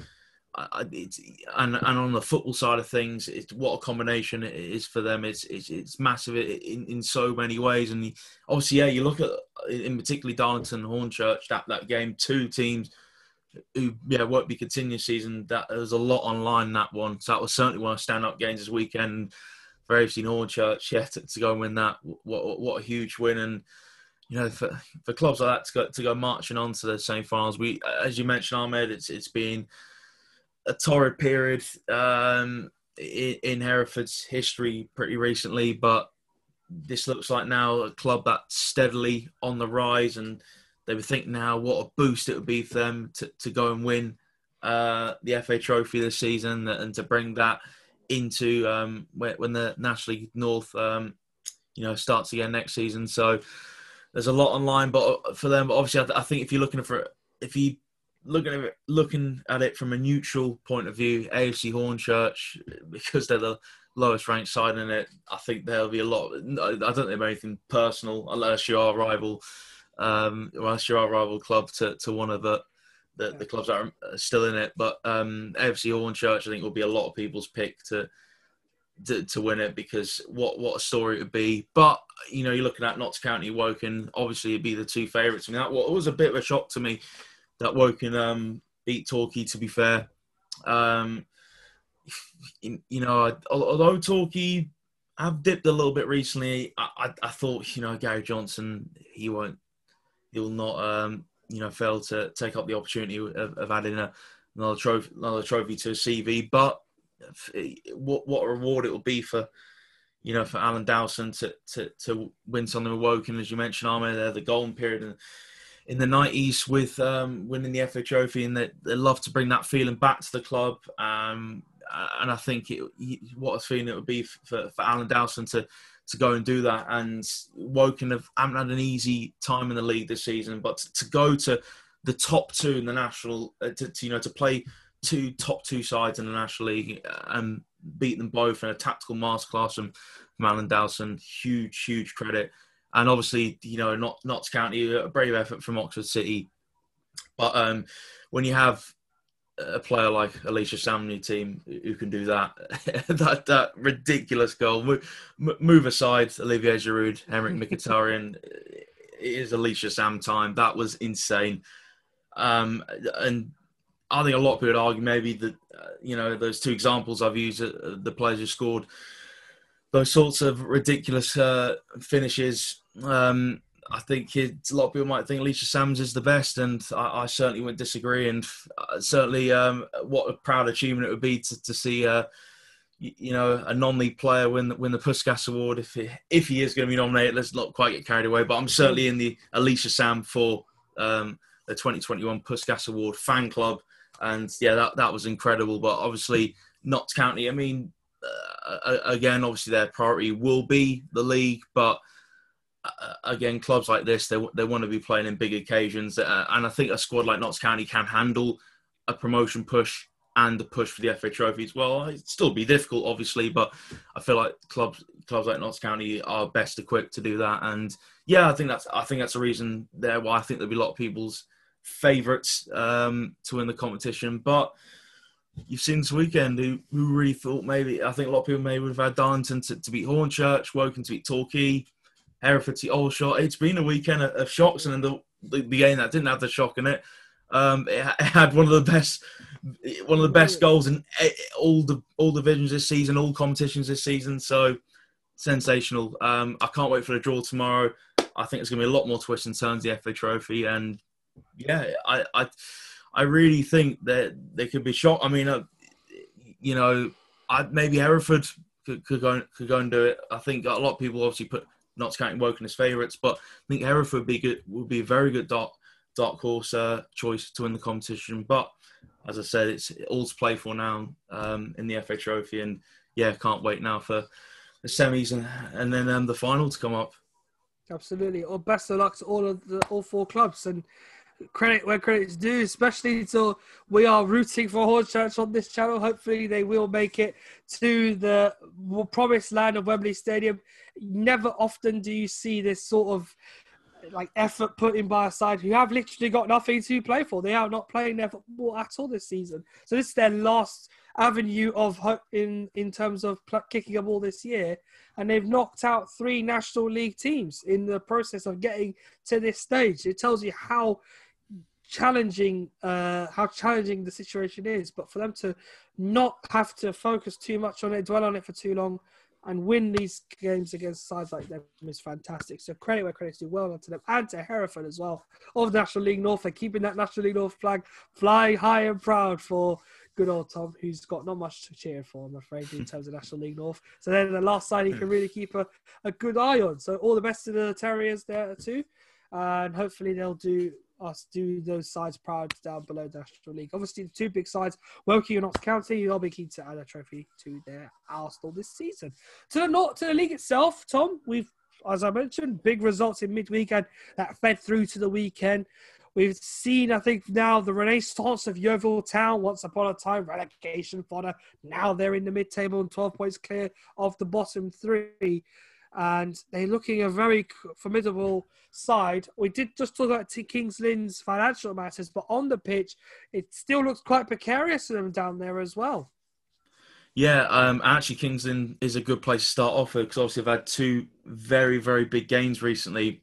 it's, and and on the football side of things, it's what a combination it is for them. It's it's, it's massive in, in so many ways, and obviously, yeah, you look at in particularly Darlington Hornchurch that that game, two teams who yeah won't be continuous season. That there's a lot online that one, so that was certainly one of stand-up games this weekend. For AFC Hornchurch, yeah, to, to go and win that, what what a huge win and you know, for, for clubs like that to go to go marching on to the semi-finals, we, as you mentioned, Ahmed, it's it's been a torrid period um, in, in Hereford's history pretty recently, but this looks like now a club that's steadily on the rise, and they would think now what a boost it would be for them to, to go and win uh, the FA Trophy this season and to bring that into um, when the National League North, um, you know, starts again next season. So there's a lot online, but for them, obviously, I, think if you're looking for if you looking at it, looking at it from a neutral point of view, AFC Hornchurch, because they're the lowest ranked side in it, I think there'll be a lot. I don't think anything personal unless you are a rival, um, unless you're a rival club to, to one of the, the, the clubs that are still in it. But um, AFC Hornchurch, I think, will be a lot of people's pick to. To, to win it because what what a story it would be. But you know, you're looking at Notts County, Woking. Obviously, it'd be the two favourites. I mean, that was a bit of a shock to me that Woking um, beat Torquay. To be fair, um, you, know, although Torquay have dipped a little bit recently, I, I, I, thought you know Gary Johnson he won't he will not um, you know fail to take up the opportunity of, of adding a, another trophy another trophy to a CV. But what what a reward it will be for you know for Alan Dowson to to, to win something with Woking as you mentioned, Ahmed. They're the golden period. And, in the 90s with um, winning the FA Trophy, and they, they love to bring that feeling back to the club. Um, and I think it, what a feeling it would be for, for Alan Dowson to to go and do that. And Woking have haven't had an easy time in the league this season, but to, to go to the top two in the national, uh, to, to, you know, to play two top two sides in the national league and beat them both in a tactical masterclass from, from Alan Dowson, huge, huge credit and obviously, you know, not Notts County, a brave effort from Oxford City. But um, when you have a player like Elisha Sam in your team who can do that, that that ridiculous goal, move, move aside Olivier Giroud, Henrikh Mkhitaryan, it is Elisha Sam time. That was insane. Um, and I think a lot of people would argue maybe that, uh, you know, those two examples I've used, uh, the players who scored those sorts of ridiculous uh, finishes um, I think a lot of people might think Elisha Sams is the best, and I, I certainly wouldn't disagree. And uh, certainly, um, what a proud achievement it would be to, to see, uh, you, you, know, a non-league player win win the Puskas Award if he, if he is going to be nominated. Let's not quite get carried away, but I'm certainly in the Elisha Sam for um, the 2021 Puskas Award fan club, and yeah, that that was incredible. But obviously, Notts County. I mean, uh, again, obviously their priority will be the league, but again, clubs like this, they, they want to be playing in big occasions. Uh, and I think a squad like Notts County can handle a promotion push and the push for the FA trophies. Well, it'd still be difficult, obviously, but I feel like clubs clubs like Notts County are best equipped to do that. And yeah, I think that's I think that's a reason there why I think there'll be a lot of people's favourites um, to win the competition. But you've seen this weekend who, who really thought maybe, I think a lot of people maybe would have had Darlington to, to beat Hornchurch, Woking to beat Torquay, Hereford to shot. It's been a weekend of, shocks, and the, the, game that didn't have the shock in it, um, it, had one of the best one of the best goals in all the all divisions this season, all competitions this season. So sensational. Um, I can't wait for the draw tomorrow. I think it's going to be a lot more twists and turns the FA Trophy, and yeah, I I, I really think that they could be shocked. I mean, uh, you know, I, maybe Hereford could, could go could go and do it. I think a lot of people obviously put not counting Woking as favourites, but I think Hereford would be good would be a very good dark dark horse uh, choice to win the competition. But as I said, it's all to play for now um, in the FA Trophy, and yeah, can't wait now for the semis and, and then um, the final to come up. Absolutely. Well, best of luck to all of the all four clubs and credit where credit's due, especially to we are rooting for Hornchurch on this channel. Hopefully, they will make it to the promised land of Wembley Stadium. Never often do you see this sort of like effort put in by a side who have literally got nothing to play for. They are not playing their football at all this season. So this is their last avenue of hope in in terms of kicking a ball this year, and they've knocked out three National League teams in the process of getting to this stage. It tells you how challenging uh, how challenging the situation is. But for them to not have to focus too much on it, dwell on it for too long, and win these games against sides like them is fantastic. So credit where credit's due. Well done to them and to Hereford as well of National League North. They're keeping that National League North flag flying high and proud for good old Tom, who's got not much to cheer for, I'm afraid, in terms of National League North. So then the last side he can really keep a, a good eye on. So all the best to the Terriers there too. And hopefully they'll do us do those sides proud down below the National League. Obviously, the two big sides, Woking and Notts County, they'll be keen to add a trophy to their Arsenal this season. To the not to the league itself, Tom, we've as I mentioned, big results in midweek and that fed through to the weekend. We've seen, I think, now the renaissance of Yeovil Town. Once upon a time, relegation fodder. Now they're in the mid-table and 12 points clear of the bottom three and they're looking a very formidable side. We did just talk about Kings Lynn's financial matters, but on the pitch, it still looks quite precarious for them down there as well. Yeah, um, actually, Kings Lynn is a good place to start off because obviously they've had two very, very big games recently.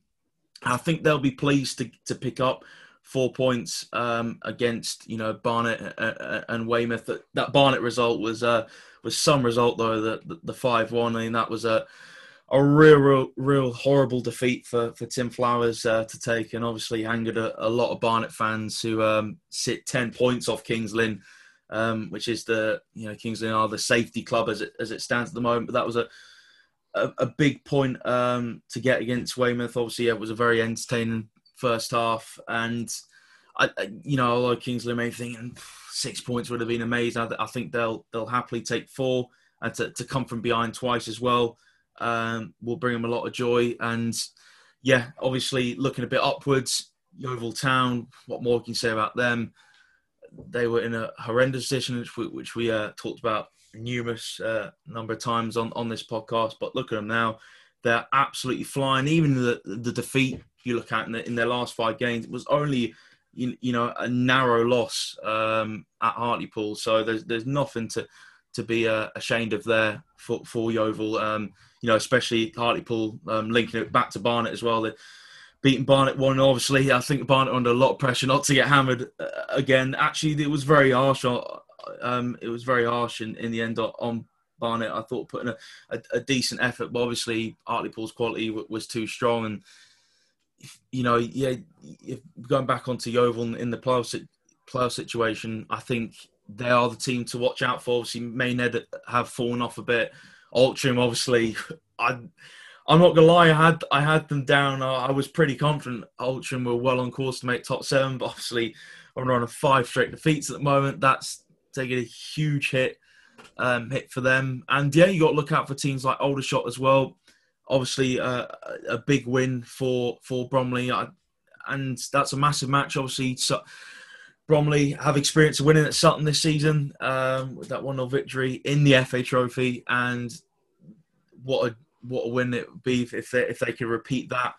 I think they'll be pleased to, to pick up four points um, against you know Barnet and Weymouth. That, that Barnet result was uh, was some result though. The the five one. I mean that was a a real, real, real horrible defeat for, for Tim Flowers uh, to take, and obviously angered a, a lot of Barnet fans who um, sit ten points off Kings Lynn, um, which is the you know Kings Lynn are the safety club as it as it stands at the moment. But that was a a, a big point um, to get against Weymouth. Obviously, it was a very entertaining first half, and I, you know, although Kings Lynn may think six points would have been amazing, I, I think they'll they'll happily take four and to, to come from behind twice as well um, will bring them a lot of joy. And yeah, obviously looking a bit upwards, Yeovil Town. What more can you say about them? They were in a horrendous position, which we, which we uh, talked about numerous uh, number of times on, on this podcast. But look at them now; they're absolutely flying. Even the the defeat you look at in, the, in their last five games, was only you, you know a narrow loss um, at Hartlepool. So there's there's nothing to to be uh, ashamed of there for, for Yeovil. Um, you know, especially Hartlepool um, linking it back to Barnet as well. They're beating Barnet one, obviously. I think Barnet under a lot of pressure not to get hammered uh, again. Actually, it was very harsh. Um, it was very harsh in, in the end on Barnet. I thought putting a, a, a decent effort, but obviously Hartlepool's quality w- was too strong. And you know, yeah, going back onto Yeovil in the playoff, playoff situation, I think they are the team to watch out for. Obviously, Maidenhead have fallen off a bit. Altrincham, obviously, I, I'm not gonna lie, I had I had them down. I, was pretty confident Altrincham were well on course to make top seven, but obviously, I'm on a five straight defeats at the moment. That's taking a huge hit um, hit for them. And yeah, you got to look out for teams like Aldershot as well. Obviously, uh, a big win for for Bromley, I, and that's a massive match. Obviously, so, Bromley have experience of winning at Sutton this season um, with that 1 0 victory in the FA Trophy. And what a what a win it would be if they, if they could repeat that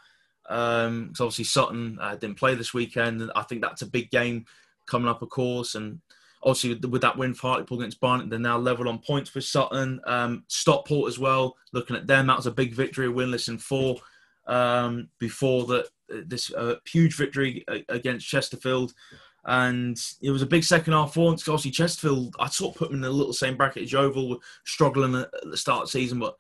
Um, because obviously Sutton uh, didn't play this weekend, and I think that's a big game coming up, of course. And obviously with, with that win for Hartlepool against Barnet, they're now level on points with Sutton. Um, Stockport as well. Looking at them, that was a big victory, winless in four. Um, before that, this uh, huge victory against Chesterfield and it was a big second half for us. Obviously, Chesterfield, I sort of put them in the little same bracket as Yeovil, struggling at the start of the season, but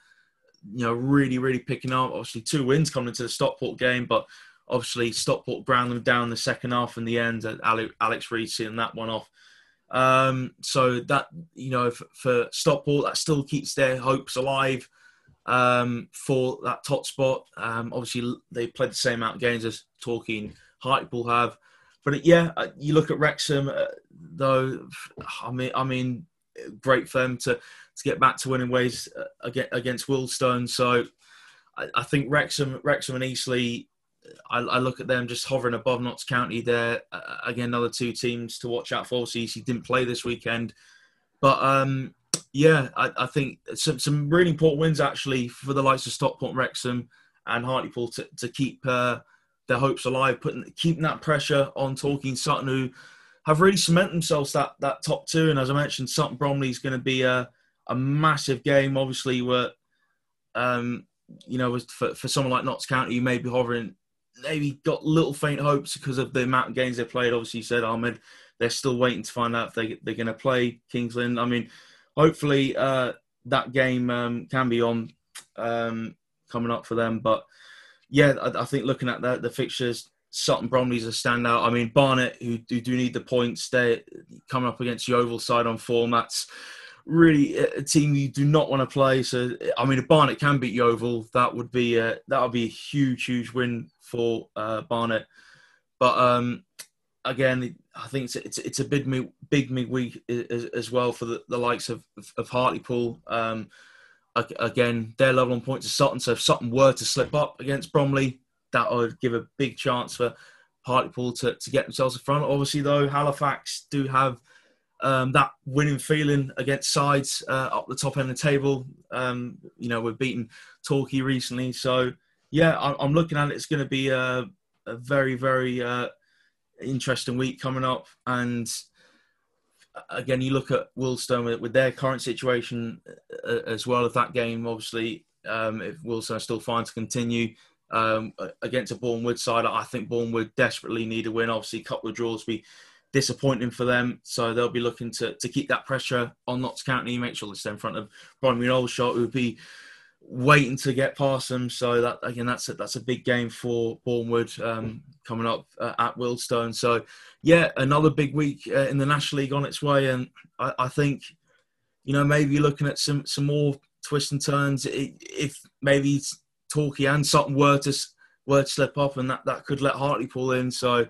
you know, really, really picking up. Obviously, two wins coming into the Stockport game, but obviously Stockport ground them down the second half in the end. Alex Reid seeing that one off. Um, so that you know, for, for, Stockport, that still keeps their hopes alive um, for that top spot. Um, obviously, they played the same amount of games as Torquay Hartlepool have. But yeah, uh, you look at Wrexham, uh, though. I mean, I mean, great for them to to get back to winning ways uh, against Wealdstone. So I, I, think Wrexham, Wrexham and Eastleigh. I, I, look at them just hovering above Notts County. There uh, again, another two teams to watch out for. Obviously, he didn't play this weekend, but um, yeah, I, I, think some some really important wins actually for the likes of Stockport, Wrexham, and Hartlepool to to keep. Uh, their hopes alive, putting keeping that pressure on Talking Sutton, who have really cemented themselves that that top two. And as I mentioned, Sutton Bromley is going to be a a massive game. Obviously, where um, you know, for for someone like Notts County, you may be hovering, maybe got little faint hopes because of the amount of games they played. Obviously, you said Ahmed, they're still waiting to find out if they they're going to play Kings Lynn. I mean, hopefully uh, that game um, can be on um, coming up for them, but yeah, I, I, think looking at the, the fixtures, Sutton Bromley's a standout. I mean, Barnet, who, who do need the points, they're coming up against Yeovil side on form. That's really a team you do not want to play. So, I mean, if Barnet can beat Yeovil, that would be a, that would be a huge, huge win for uh, Barnet. But um, again, I think it's it's, it's a big big midweek as, as well for the, the likes of of Hartlepool. Um, again, they're level on points to Sutton. So if Sutton were to slip up against Bromley, that would give a big chance for Hartlepool to, to get themselves in front. Obviously, though, Halifax do have um, that winning feeling against sides uh, up the top end of the table. Um, you know, we've beaten Torquay recently. So, yeah, I, am looking at it. It's going to be a, a very, very uh, interesting week coming up. And again, you look at Wealdstone with, their current situation uh, as well. If that game, obviously, um, if Wealdstone still fine to continue um, against a Boreham Wood side, I think Boreham Wood desperately need a win. Obviously, a couple of draws be disappointing for them, so they'll be looking to, to keep that pressure on Notts County, make sure they stay in front of and Aldershot, who would be waiting to get past them. So that again, that's a, that's a big game for Boreham Wood um, coming up uh, at Wealdstone. So yeah, another big week uh, in the National League on its way, and I, I, think you know maybe looking at some some more twists and turns. If maybe Torquay and Sutton were to were to slip up, and that that could let Hartlepool in. So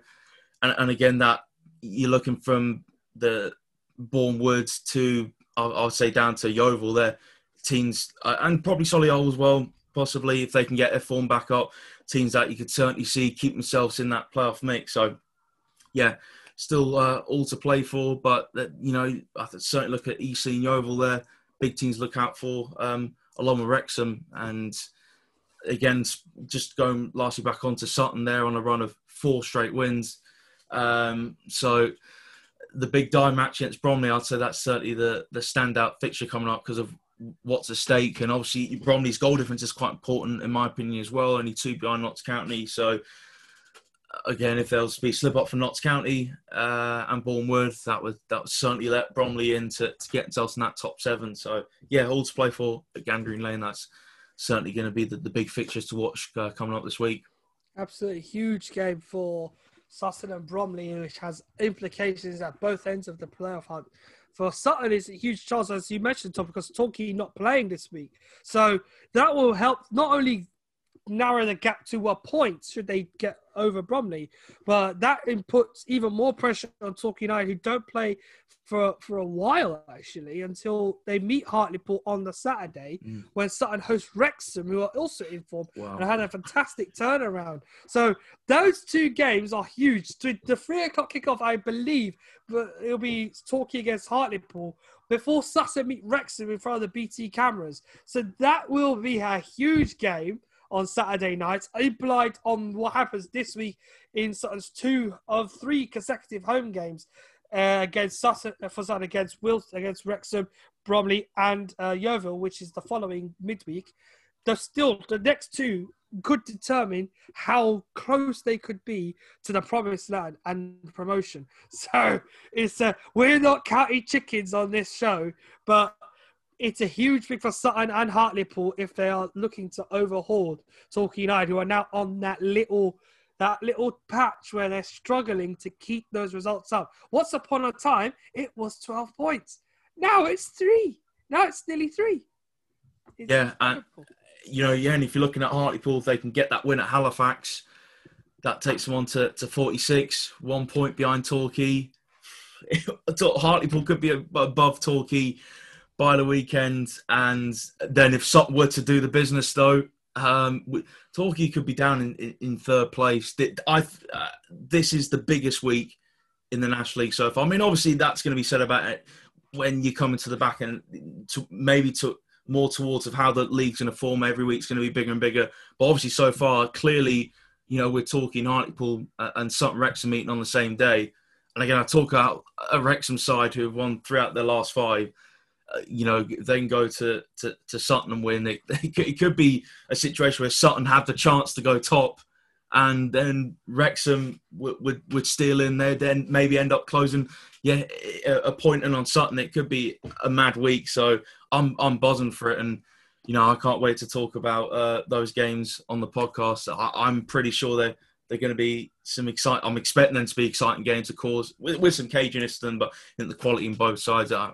and, and again that you're looking from the Boreham Wood to I would say down to Yeovil there teams uh, and probably Solihull as well, possibly if they can get their form back up. Teams that you could certainly see keep themselves in that playoff mix. So, yeah, still uh, all to play for. But uh, you know, I certainly look at EC and Yeovil there. Big teams look out for, um, along with Wrexham. And again, just going lastly back onto Sutton there on a run of four straight wins. Um, so the big die match against Bromley, I'd say that's certainly the the standout fixture coming up because of what's at stake. And obviously, Bromley's goal difference is quite important, in my opinion, as well. Only two behind Notts County. So, again, if there'll be slip up for Notts County uh, and Boreham Wood, that would that would certainly let Bromley in to, to get themselves in that top seven. So, yeah, all to play for at Gander Green Lane. That's certainly going to be the, the big fixtures to watch uh, coming up this week. Absolutely huge game for Sutton and Bromley, which has implications at both ends of the playoff hunt for Sutton is a huge chance, as you mentioned, Tom, because Torquay not playing this week. So that will help not only narrow the gap to a point should they get over Bromley, but that puts even more pressure on Torquay United, who don't play for for a while actually until they meet Hartlepool on the Saturday mm. when Sutton hosts Wrexham, who are also in form wow. and had a fantastic turnaround. So those two games are huge. The three o'clock kickoff, I believe, but it'll be Torquay against Hartlepool before Sutton meet Wrexham in front of the BT cameras. So that will be a huge game on Saturday night. A blind on what happens this week in Sutton's two of three consecutive home games uh, against Sutton uh, for Sutton against Wilt against Wrexham, Bromley, and uh, Yeovil, which is the following midweek. The still the next two could determine how close they could be to the promised land and promotion. So it's uh, we're not counting chickens on this show, but it's a huge thing for Sutton and Hartlepool if they are looking to overhaul Torquay United, who are now on that little that little patch where they're struggling to keep those results up. Once upon a time, it was 12 points. Now it's three. Now it's nearly three. It's yeah, and you know, yeah, and if you're looking at Hartlepool, if they can get that win at Halifax, that takes them on to, to 46, one point behind Torquay. Hartlepool could be above Torquay by the weekend, and then if Sutton were to do the business, though, um, Torquay could be down in, in, in third place. I, uh, this is the biggest week in the National League so far. I mean, obviously, that's going to be said about it when you come into the back end, to maybe to more towards of how the league's going to form every week. It's going to be bigger and bigger. But obviously, so far, clearly, you know, we're talking Hartlepool uh, and Sutton Wrexham meeting on the same day. And again, I talk about a Wrexham side who have won throughout their last five. Uh, you know, they can go to, to, to Sutton and win. It, it, could be a situation where Sutton have the chance to go top, and then Wrexham would, would, would steal in there, then maybe end up closing, yeah, a, point in on Sutton. It could be a mad week. So I'm I'm buzzing for it, and you know I can't wait to talk about uh, those games on the podcast. I, am pretty sure they're they're going to be some exciting. I'm expecting them to be exciting games, of course, with, with some caginess to them, but I think the quality in both sides. I,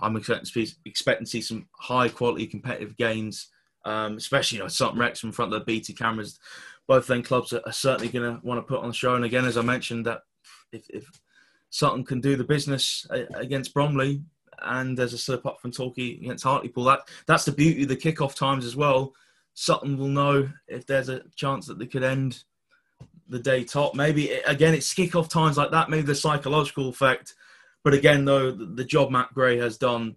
I'm expecting to, expecting to see some high quality competitive games, um, especially you know Sutton Rex in front of the BT cameras. Both then clubs are, are certainly going to want to put on the show. And again, as I mentioned, that if, if Sutton can do the business uh, against Bromley, and there's a slip up from Torquay against Hartlepool. That that's the beauty of the kickoff times as well. Sutton will know if there's a chance that they could end the day top. Maybe again, it's kickoff times like that. Maybe the psychological effect. But again, though, the, job Matt Gray has done,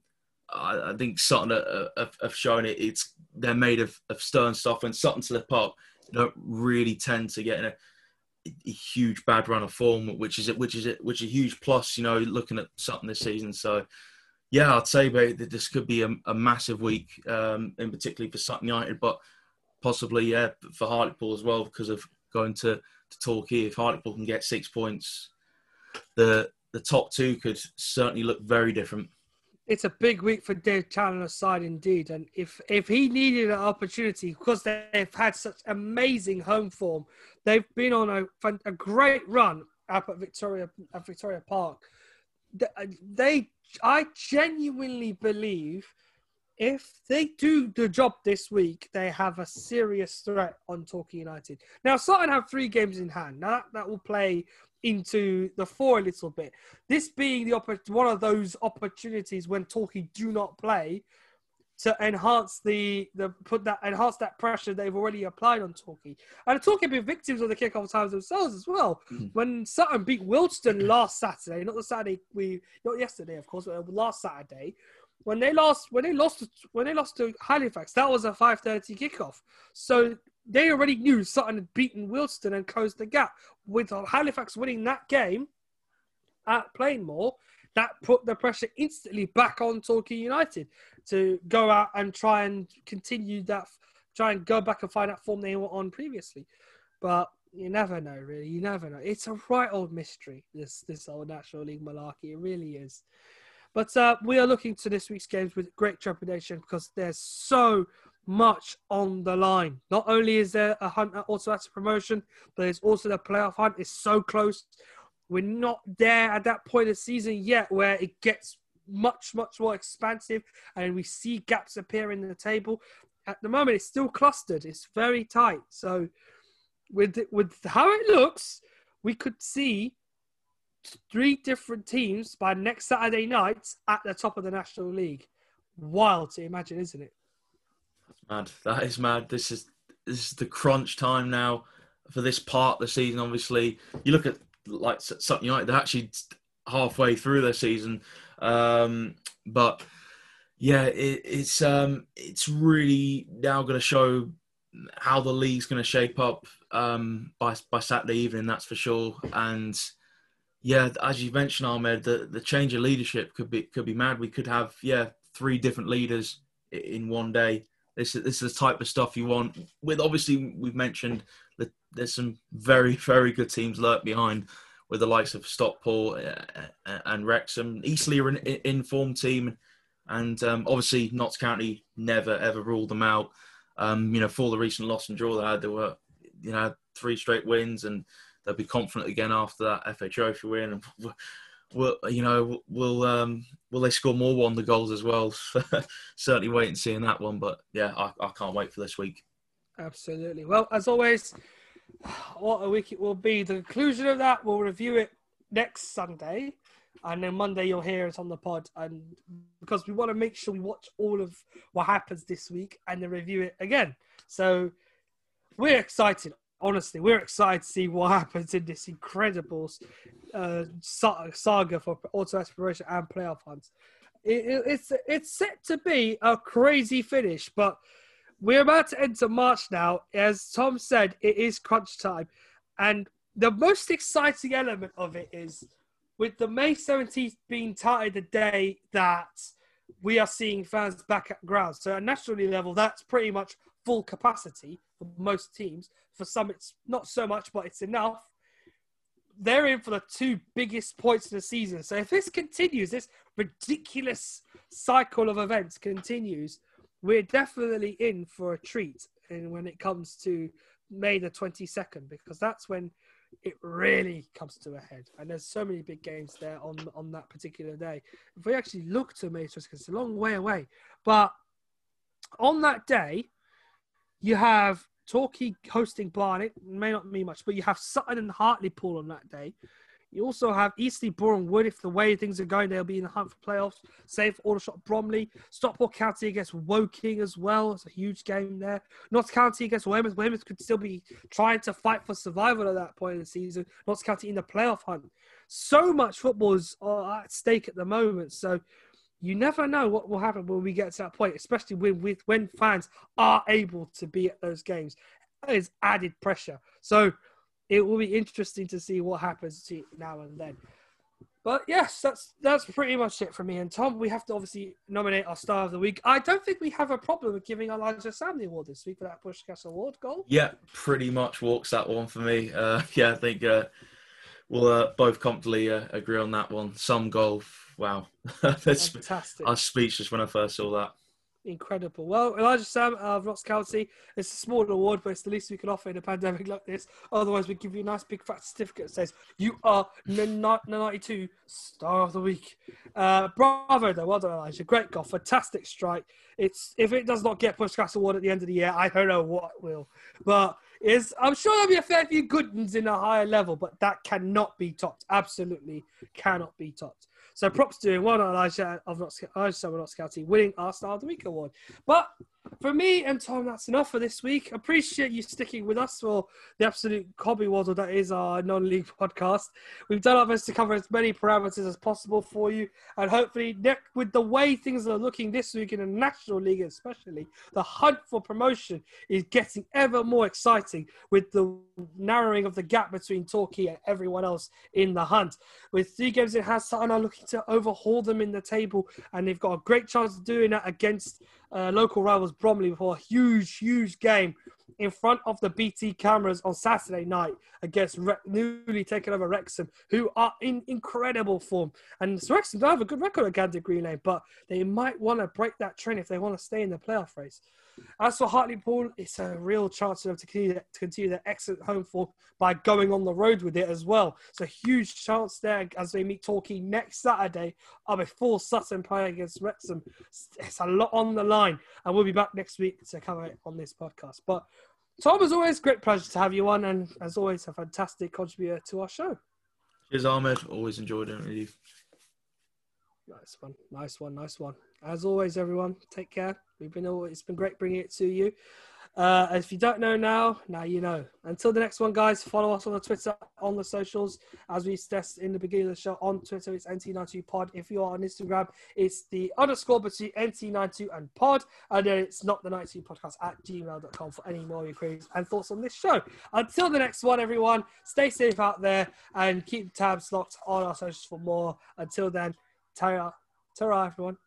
I, I think Sutton have, have, shown it. It's they're made of, of stern stuff. When Sutton slip up, they don't really tend to get in a, a huge bad run of form, which is it, which is it, which is a huge plus. You know, looking at Sutton this season. So yeah, I'd say mate, that this could be a, a massive week, um, in particularly for Sutton United, but possibly yeah for Hartlepool as well because of going to to Torquay. If Hartlepool can get six points, the the top two could certainly look very different. It's a big week for Dave Challinor's side indeed, and if if he needed an opportunity because they've had such amazing home form, they've been on a a great run up at Victoria at Victoria Park. Uh, they I genuinely believe if they do the job this week, they have a serious threat on Torquay United. Now, Sutton have three games in hand. Now, that, that will play into the four a little bit. This being the opp- one of those opportunities when Torquay do not play to enhance the the put that enhance that pressure they've already applied on Torquay. And Torquay have been victims of the kickoff times themselves as well. Mm-hmm. When Sutton beat Wealdstone last Saturday, not the Saturday we not yesterday, of course, but last Saturday, when they lost when they lost to, when they lost to Halifax, that was a five thirty kickoff. So they already knew Sutton had beaten Wealdstone and closed the gap. With Halifax winning that game at Plainmoor, that put the pressure instantly back on Torquay United to go out and try and continue that, try and go back and find that form they were on previously. But you never know, really. You never know. It's a right old mystery. This this old National League malarkey. It really is. But uh, we are looking to this week's games with great trepidation because there's so much on the line. Not only is there a hunt uh, at automatic promotion, but there's also the playoff hunt. It's so close. We're not there at that point of season yet where it gets much, much more expansive and we see gaps appear in the table. At the moment, it's still clustered. It's very tight. So, with with how it looks, we could see three different teams by next Saturday night at the top of the National League. Wild to imagine, isn't it? That's mad. That is mad. This is this is the crunch time now for this part of the season. Obviously, you look at like Sutton United, they're actually halfway through their season. Um, but yeah, it, it's um, it's really now going to show how the league's going to shape up um, by by Saturday evening. That's for sure. And yeah, as you mentioned, Ahmed, the, the change of leadership could be could be mad. We could have yeah three different leaders in one day. This is this is the type of stuff you want. With obviously we've mentioned that there's some very very good teams lurk behind with the likes of Stockport uh, uh, and Wrexham. Eastleigh are an informed team, and um, obviously Notts County never ever ruled them out. Um, you know, for the recent loss and draw they had, there were you know three straight wins, and they'll be confident again after that FA Trophy win. And will you know will um, will they score more wonder goals as well? Certainly wait and see in that one, but yeah, I, I can't wait for this week. Absolutely. Well, as always, what a week it will be. The conclusion of that, we'll review it next Sunday. And then Monday you'll hear it on the pod. And because we want to make sure we watch all of what happens this week and then review it again. So we're excited. Honestly, we're excited to see what happens in this incredible uh, saga for auto aspiration and playoff hunts. It, it, it's it's set to be a crazy finish, but we're about to enter March now. As Tom said, it is crunch time. And the most exciting element of it is with the May 17th being touted the day that we are seeing fans back at ground. So at national level, that's pretty much full capacity for most teams. For some, it's not so much, but it's enough. They're in for the two biggest points of the season. So if this continues, this ridiculous cycle of events continues, we're definitely in for a treat and when it comes to May the 22nd because that's when it really comes to a head. And there's so many big games there on on that particular day. If we actually look to May 22nd, it's a long way away. But on that day, you have Torquay hosting Barnet. May not mean much, but you have Sutton and Hartlepool on that day. You also have Eastleigh, Boreham Wood. If the way things are going, they'll be in the hunt for playoffs. Save for Aldershot Bromley. Stockport County against Woking as well. It's a huge game there. Notts County against Weymouth. Weymouth could still be trying to fight for survival at that point in the season. Notts County in the playoff hunt. So much football is uh, at stake at the moment. So you never know what will happen when we get to that point, especially when with when fans are able to be at those games. That is added pressure. So it will be interesting to see what happens to now and then. But yes, that's that's pretty much it for me and Tom. We have to obviously nominate our star of the week. I don't think we have a problem with giving Elijah Sam the award this week for that Puskas Award goal. Yeah, pretty much walks that one for me. Uh, yeah, I think uh, we'll uh, both comfortably uh, agree on that one. Some goal, wow, that's fantastic. I was speechless when I first saw that incredible. Well, Elijah Sam of Notts County, it's a small award, but it's the least we can offer in a pandemic like this. Otherwise, we give you a nice big fat certificate that says you are the 92 Star of the Week. Uh, bravo, though. Well done, Elijah. Great goal. Fantastic strike. It's If it does not get Puskas Award at the end of the year, I don't know what will. But is I'm sure there'll be a fair few good ones in a higher level, but that cannot be topped. Absolutely cannot be topped. So props to him. Well done, Elijah of not Elijah Notts County, winning our Star of the Week award. But for me and Tom, that's enough for this week. Appreciate you sticking with us for the absolute hobby waddle that is our non-league podcast. We've done our best to cover as many parameters as possible for you, and hopefully, Nick, with the way things are looking this week in the National League, especially, the hunt for promotion is getting ever more exciting with the narrowing of the gap between Torquay and everyone else in the hunt. With three games in hand, Sutton are looking to overhaul them in the table, and they've got a great chance of doing that against uh, local rivals Bromley for a huge, huge game in front of the BT cameras on Saturday night against Re- newly taken over Wrexham, who are in incredible form. And Wrexham don't have a good record at Gander Green Lane, but they might want to break that trend if they want to stay in the playoff race. As for Hartlepool, it's a real chance for them to continue, to continue their excellent home form by going on the road with it as well. It's a huge chance there as they meet Torquay next Saturday uh, before Sutton play against Wrexham. It's a lot on the line, and we'll be back next week to cover it on this podcast. But Tom, as always, great pleasure to have you on, and as always, a fantastic contributor to our show. Cheers, Ahmed. Always enjoyed it with you. Nice one, nice one, nice one. As always, everyone, take care. We've been it's been great bringing it to you. Uh, if you don't know now, now you know. Until the next one, guys, follow us on the Twitter, on the socials. As we stressed in the beginning of the show, on Twitter, it's NT92pod. If you are on Instagram, it's the underscore between NT92 and pod. And then it's not the 92 podcast at gmail.com for any more queries and thoughts on this show. Until the next one, everyone, stay safe out there and keep tabs locked on our socials for more. Until then, ta-ra, ta everyone.